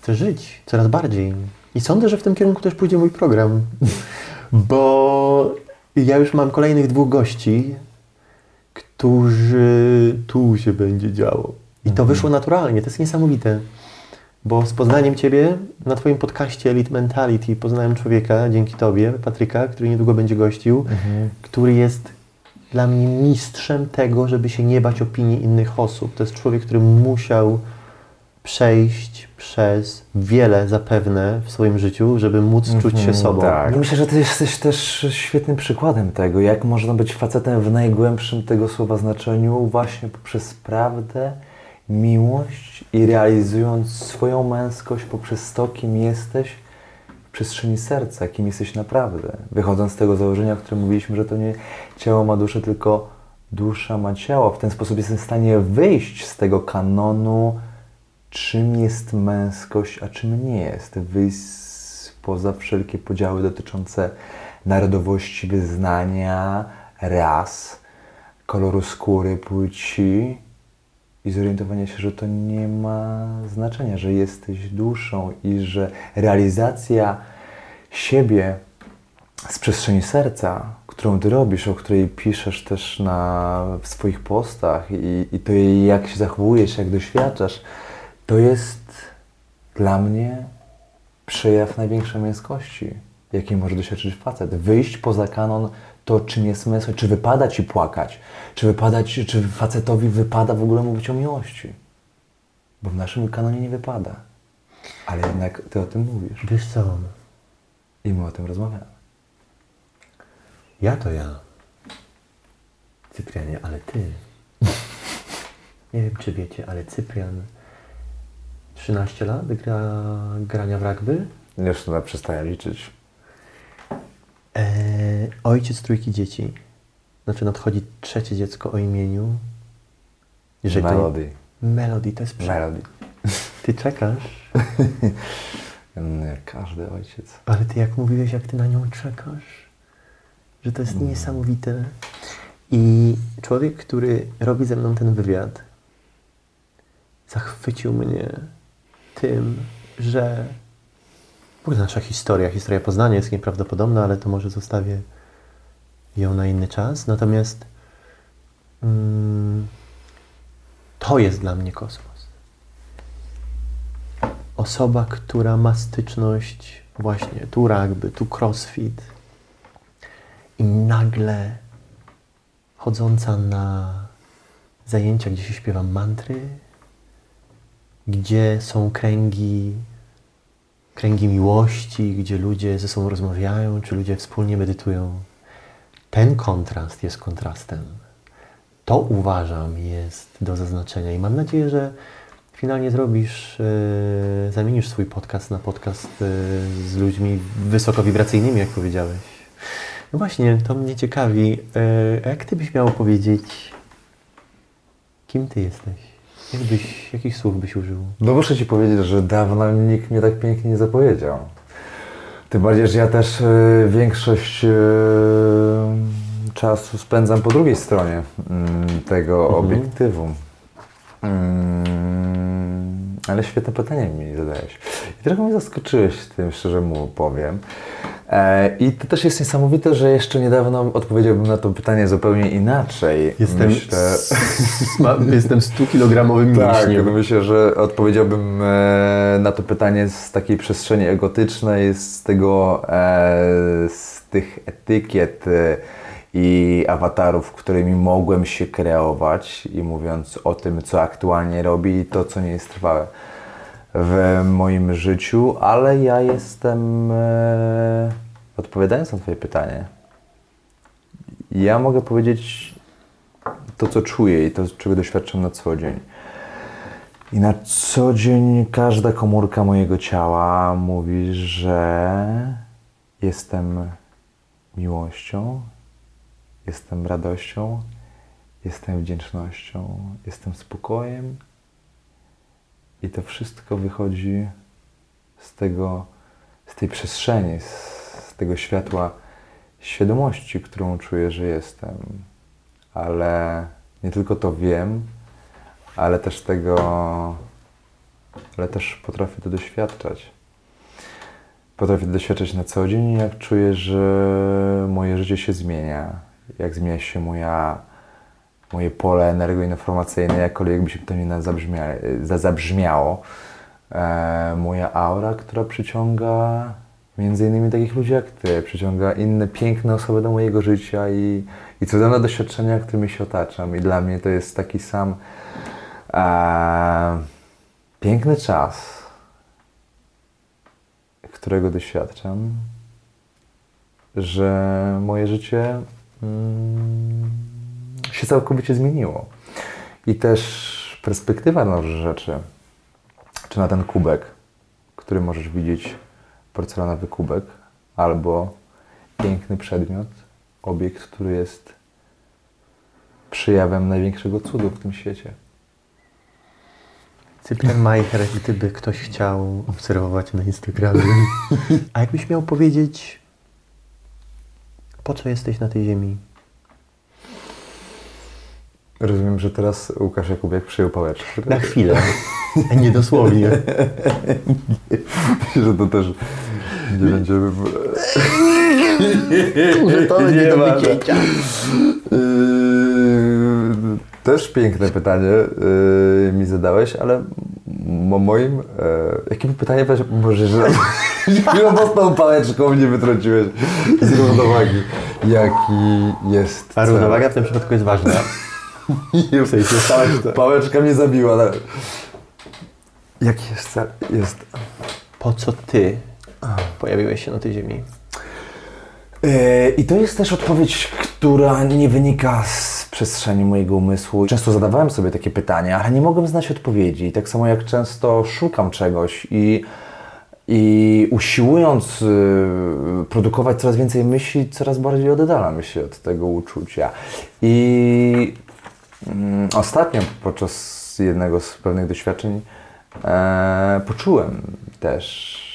Chcę żyć coraz bardziej. I sądzę, że w tym kierunku też pójdzie mój program. Bo ja już mam kolejnych dwóch gości, którzy tu się będzie działo. I to wyszło naturalnie, to jest niesamowite. Bo z poznaniem Ciebie na Twoim podcaście Elite Mentality poznałem człowieka, dzięki Tobie, Patryka, który niedługo będzie gościł, który jest dla mnie mistrzem tego, żeby się nie bać opinii innych osób. To jest człowiek, który musiał przejść przez wiele zapewne w swoim życiu, żeby móc czuć się sobą. Tak. I myślę, że ty jesteś też świetnym przykładem tego, jak można być facetem w najgłębszym tego słowa znaczeniu, właśnie poprzez prawdę, miłość i realizując swoją męskość poprzez to, kim jesteś w przestrzeni serca, kim jesteś naprawdę. Wychodząc z tego założenia, o którym mówiliśmy, że to nie ciało ma duszę, tylko dusza ma ciało. W ten sposób jestem w stanie wyjść z tego kanonu, czym jest męskość, a czym nie jest. Wyjść poza wszelkie podziały dotyczące narodowości, wyznania, ras, koloru skóry, płci i zorientowanie się, że to nie ma znaczenia, że jesteś duszą i że realizacja siebie z przestrzeni serca, którą ty robisz, o której piszesz też na, w swoich postach i, i to jak się zachowujesz, jak doświadczasz, to jest dla mnie przejaw największej męskości, jakiej może doświadczyć facet. Wyjść poza kanon to, czym jest męskość, czy wypada ci płakać, czy wypada ci, czy facetowi wypada w ogóle mówić o miłości. Bo w naszym kanonie nie wypada. Ale jednak ty o tym mówisz. Wiesz co? I my o tym rozmawiamy. Ja to ja. Cyprianie, ale ty. Nie wiem, czy wiecie, ale Cyprian 13 lat gra, grania w rugby. Już to przestaję liczyć. E, ojciec trójki dzieci. Znaczy nadchodzi trzecie dziecko o imieniu. Jeżeli to nie- Melody. Melody, to jest. Melody. Ty czekasz, Nie, Każdy ojciec. ale ty jak mówiłeś, jak ty na nią czekasz, że to jest niesamowite. I człowiek, który robi ze mną ten wywiad, zachwycił mnie tym, że w nasza historia, historia Poznania jest nieprawdopodobna, ale to może zostawię ją na inny czas. Natomiast mm, to jest dla mnie kosmos. Osoba, która ma styczność właśnie tu rugby, tu crossfit i nagle chodząca na zajęcia, gdzie się śpiewa mantry, gdzie są kręgi, kręgi miłości, gdzie ludzie ze sobą rozmawiają, czy ludzie wspólnie medytują. Ten kontrast jest kontrastem. To uważam jest do zaznaczenia i mam nadzieję, że finalnie zrobisz, yy, zamienisz swój podcast na podcast yy, z ludźmi wysokowibracyjnymi, jak powiedziałeś. No właśnie, to mnie ciekawi. Yy, jak Ty byś miał powiedzieć, kim Ty jesteś? Jak byś, jakich słów byś użył? No muszę Ci powiedzieć, że dawno nikt mnie tak pięknie nie zapowiedział. Tym bardziej, że ja też e, większość e, czasu spędzam po drugiej stronie mm, tego obiektywu. Mm, ale świetne pytanie mi zadałeś. I trochę mnie zaskoczyłeś tym, szczerze mu powiem. E, I to też jest niesamowite, że jeszcze niedawno odpowiedziałbym na to pytanie zupełnie inaczej. Jestem, Myślę, jestem 100-kilogramowym tak, mięśniem. myślę, że odpowiedziałbym e, na to pytanie z takiej przestrzeni egotycznej, z tego, e, z tych etykiet i awatarów, którymi mogłem się kreować i mówiąc o tym, co aktualnie robię i to, co nie jest trwałe w moim życiu, ale ja jestem, e, odpowiadając na Twoje pytanie, ja mogę powiedzieć to, co czuję i to, czego doświadczam na co dzień. I na co dzień każda komórka mojego ciała mówi, że jestem miłością, jestem radością, jestem wdzięcznością, jestem spokojem. I to wszystko wychodzi z tego, z tej przestrzeni, z tego światła świadomości, którą czuję, że jestem. Ale nie tylko to wiem, ale też tego, ale też potrafię to doświadczać. Potrafię to doświadczać na co dzień, jak czuję, że moje życie się zmienia, jak zmienia się moja, moje pole energoinformacyjne, jakkolwiek by się to nie zabrzmia, za- zabrzmiało. E, moja aura, która przyciąga między innymi takich ludzi jak Ty, przyciąga inne piękne osoby do mojego życia i, i cudowne doświadczenia, którymi się otaczam. I dla mnie to jest taki sam e, piękny czas, którego doświadczam, że moje życie się całkowicie zmieniło. I też perspektywa na różne rzeczy, czy na ten kubek, który możesz widzieć, porcelanowy kubek, albo piękny przedmiot, obiekt, który jest przyjawem największego cudu w tym świecie. Cyprian Majcher, gdyby ktoś chciał obserwować na Instagramie. A jakbyś miał powiedzieć, po co jesteś na tej ziemi? Rozumiem, że teraz Łukasz Jakubiak przyjął pałeczkę. Na chwilę. Nie dosłownie. że to też nie będziemy... Że to będzie do wycięcia. Też piękne pytanie yy, mi zadałeś, ale mo- moim... Yy, jakie pytanie weź, może, że mocną pałeczką mnie wytrąciłeś z równowagi. Jaki jest A cel? równowaga w tym przypadku jest ważna. W sensie to. Pałeczka mnie zabiła. Ale... Jaki jest cel? Jest... Po co ty pojawiłeś się na tej ziemi? Yy, I to jest też odpowiedź, która nie wynika z przestrzeni mojego umysłu. Często zadawałem sobie takie pytania, ale nie mogłem znać odpowiedzi. Tak samo jak często szukam czegoś i, i usiłując yy, produkować coraz więcej myśli, coraz bardziej oddalam się od tego uczucia. I mm, ostatnio podczas jednego z pewnych doświadczeń e, poczułem też,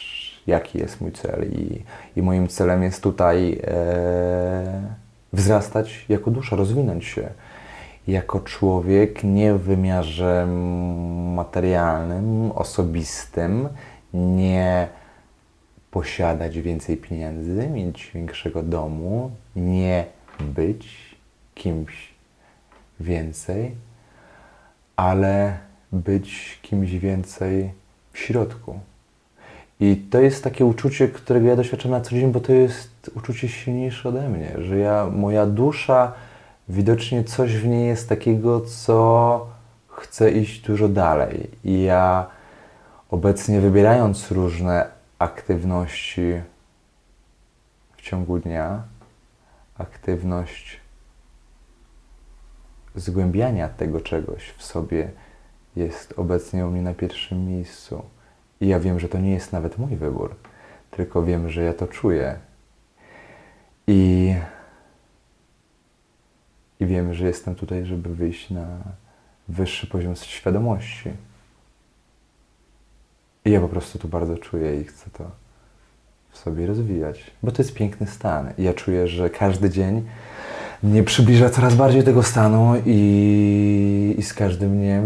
jaki jest mój cel. I, i moim celem jest tutaj e, wzrastać jako dusza, rozwinąć się jako człowiek nie w wymiarze materialnym, osobistym, nie posiadać więcej pieniędzy, mieć większego domu, nie być kimś więcej, ale być kimś więcej w środku. I to jest takie uczucie, którego ja doświadczam na co dzień, bo to jest uczucie silniejsze ode mnie, że ja, moja dusza, widocznie coś w niej jest takiego, co chce iść dużo dalej. I ja obecnie wybierając różne aktywności w ciągu dnia, aktywność zgłębiania tego czegoś w sobie jest obecnie u mnie na pierwszym miejscu. I ja wiem, że to nie jest nawet mój wybór, tylko wiem, że ja to czuję. I, i wiem, że jestem tutaj, żeby wyjść na wyższy poziom świadomości. I ja po prostu to bardzo czuję i chcę to w sobie rozwijać, bo to jest piękny stan. I ja czuję, że każdy dzień mnie przybliża coraz bardziej tego stanu i, i z każdym dniem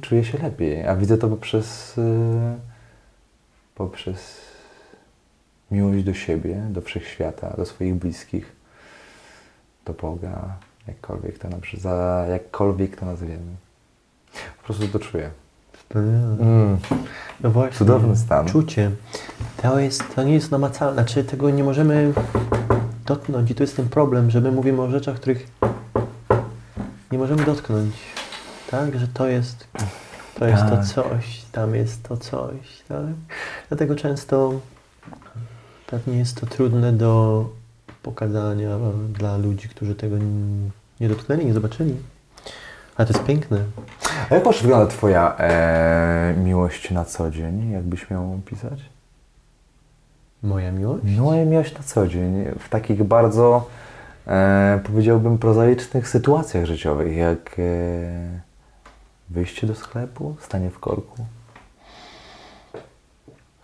czuję się lepiej. A widzę to poprzez, y, poprzez miłość do siebie, do wszechświata, do swoich bliskich, do Boga, jakkolwiek to, za, jakkolwiek to nazwiemy. Po prostu to czuję. Mm. No właśnie. Cudowny stan. Czucie. To, jest, to nie jest namacalne. Znaczy tego nie możemy dotknąć. I tu jest ten problem, że my mówimy o rzeczach, których nie możemy dotknąć. Tak? Że to jest, to jest to Tak. coś, tam jest to coś. Tak? Dlatego często pewnie jest to trudne do pokazania dla ludzi, którzy tego nie dotknęli, nie zobaczyli. Ale to jest piękne. A jak może wygląda Twoja e, miłość na co dzień? Jakbyś miał pisać? Moja miłość? Moja miłość na co dzień, w takich bardzo, e, powiedziałbym, prozaicznych sytuacjach życiowych, jak e, wyjście do sklepu, stanie w korku,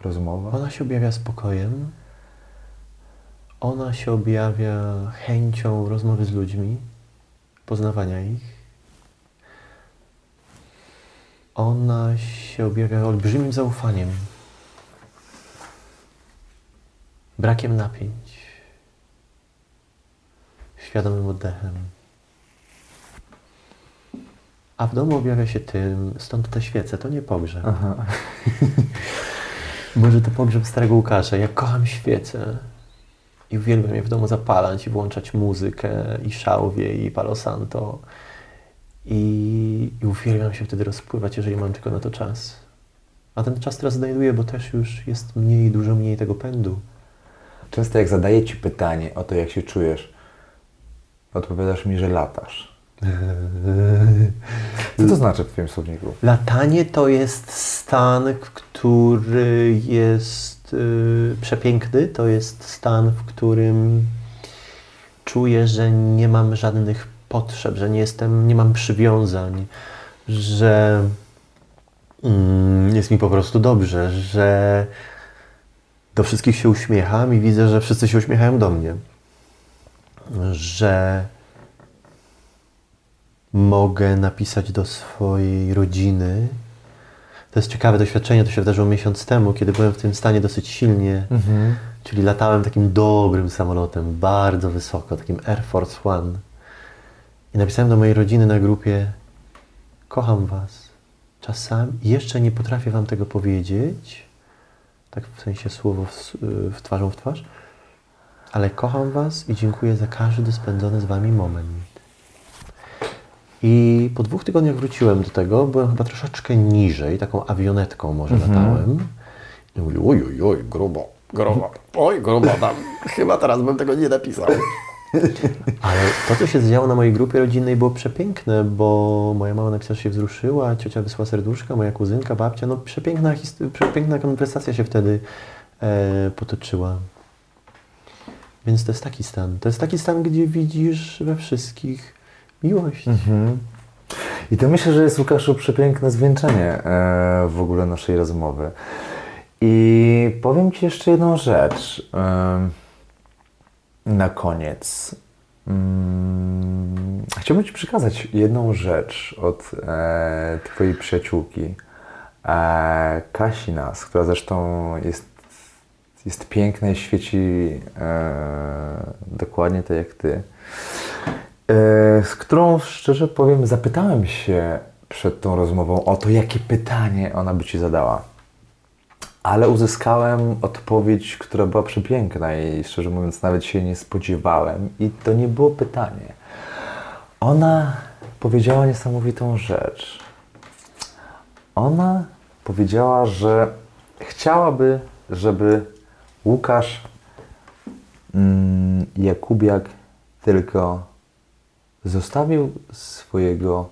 rozmowa. Ona się objawia spokojem. Ona się objawia chęcią rozmowy z ludźmi, poznawania ich. Ona się objawia olbrzymim zaufaniem, brakiem napięć, świadomym oddechem. A w domu objawia się tym, stąd te świece, to nie pogrzeb. Może to pogrzeb starego Łukasza. Ja kocham świece. I uwielbiam je w domu zapalać i włączać muzykę i szałwie i palo santo. I, I uwielbiam się wtedy rozpływać, jeżeli mam tylko na to czas. A ten czas teraz znajduję, bo też już jest mniej, dużo mniej tego pędu. Często jak zadaję Ci pytanie o to, jak się czujesz, odpowiadasz mi, że latasz. Co to znaczy w Twoim słowniku? Latanie to jest stan, który jest y, przepiękny. To jest stan, w którym czuję, że nie mam żadnych potrzeb, że nie jestem, nie mam przywiązań, że mm, jest mi po prostu dobrze, że do wszystkich się uśmiecham i widzę, że wszyscy się uśmiechają do mnie, że mogę napisać do swojej rodziny. To jest ciekawe doświadczenie, to się wydarzyło miesiąc temu, kiedy byłem w tym stanie dosyć silnie, czyli latałem takim dobrym samolotem, bardzo wysoko, takim Air Force One. I napisałem do mojej rodziny na grupie: Kocham Was. Czasami jeszcze nie potrafię Wam tego powiedzieć, tak w sensie słowo w, w twarzą w twarz, ale kocham Was i dziękuję za każdy spędzony z Wami moment. I po dwóch tygodniach wróciłem do tego, byłem chyba troszeczkę niżej, taką awionetką może latałem. I mówię, oj, oj, oj, grubo, grubo, oj, grubo, tam, chyba teraz bym tego nie napisał. Ale to, co się zdziało na mojej grupie rodzinnej było przepiękne, bo moja mama napisała, że się wzruszyła, ciocia wysłała serduszka, moja kuzynka, babcia, no przepiękna, przepiękna konwersacja się wtedy e, potoczyła. Więc to jest taki stan. To jest taki stan, gdzie widzisz we wszystkich miłość. Mhm. I to myślę, że jest Łukaszu przepiękne zwieńczenie e, w ogóle naszej rozmowy. I powiem Ci jeszcze jedną rzecz e, na koniec. Mm, chciałbym Ci przekazać jedną rzecz od e, Twojej przyjaciółki Kasi Nas, która zresztą jest, jest piękna i świeci dokładnie tak jak Ty. E, z którą szczerze powiem, zapytałem się przed tą rozmową o to, jakie pytanie ona by ci zadała. ale uzyskałem odpowiedź, która była przepiękna i szczerze mówiąc nawet się nie spodziewałem. I to nie było pytanie. Ona powiedziała niesamowitą rzecz. Ona powiedziała, że chciałaby, żeby Łukasz mm, Jakubiak tylko zostawił swojego,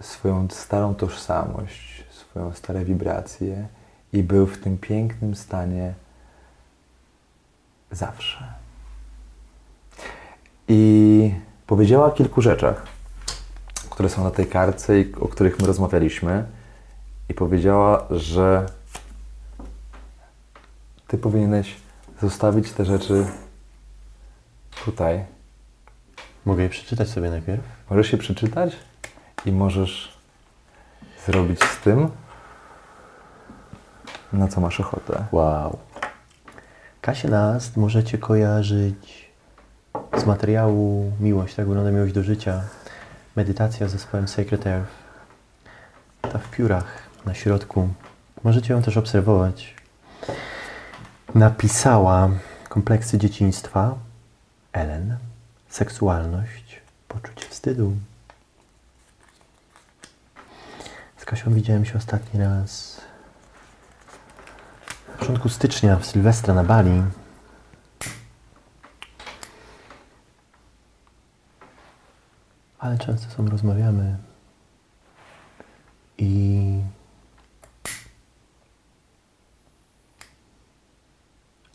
swoją starą tożsamość, swoją stare wibracje i był w tym pięknym stanie zawsze. I powiedziała o kilku rzeczach, które są na tej kartce i o których my rozmawialiśmy. I powiedziała, że ty powinieneś zostawić te rzeczy tutaj. Mogę je przeczytać sobie najpierw? Możesz je przeczytać i możesz zrobić z tym, na co masz ochotę. Wow. Kasię Nast możecie kojarzyć z materiału Miłość, tak wygląda Miłość do życia. Medytacja z zespołem Sacred Earth. Ta w piórach na środku. Możecie ją też obserwować. Napisała kompleksy dzieciństwa, Ellen, seksualność, poczucie wstydu. Z Kasią widziałem się ostatni raz w początku stycznia w Sylwestra na Bali. Ale często są rozmawiamy i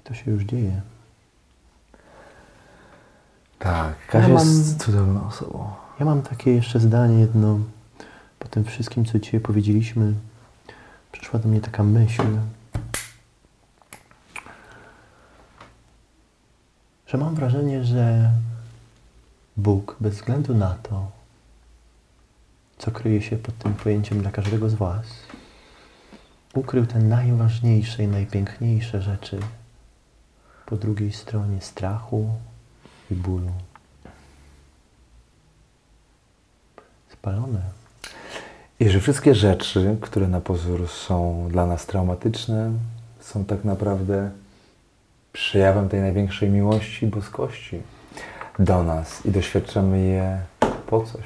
to się już dzieje. Tak, Kasia Ja mam- jest cudowną osobą. Ja mam takie jeszcze zdanie jedno. Po tym wszystkim, co dzisiaj powiedzieliśmy, przyszła do mnie taka myśl, że mam wrażenie, że Bóg, bez względu na to, co kryje się pod tym pojęciem dla każdego z Was, ukrył te najważniejsze i najpiękniejsze rzeczy po drugiej stronie strachu i bólu. Spalone. I że wszystkie rzeczy, które na pozór są dla nas traumatyczne, są tak naprawdę przejawem tej największej miłości i boskości do nas i doświadczamy je po coś.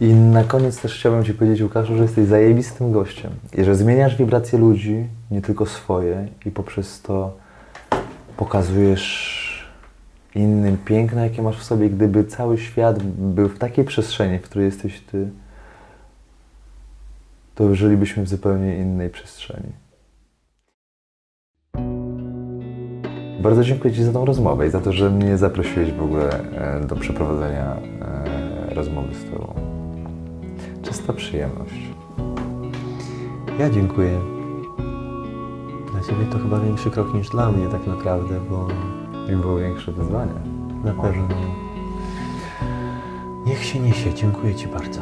I na koniec też chciałbym Ci powiedzieć, Łukaszu, że jesteś zajebistym gościem i że zmieniasz wibracje ludzi, nie tylko swoje i poprzez to pokazujesz innym piękno, jakie masz w sobie. Gdyby cały świat był w takiej przestrzeni, w której jesteś Ty, to żylibyśmy w zupełnie innej przestrzeni. Bardzo dziękuję Ci za tą rozmowę i za to, że mnie zaprosiłeś w ogóle e, do przeprowadzenia e, rozmowy z Tobą. Czysta przyjemność. Ja dziękuję. Dla Ciebie to chyba większy krok niż dla mnie tak naprawdę, bo I było większe wyzwanie. na pewno niech się niesie. Dziękuję Ci bardzo.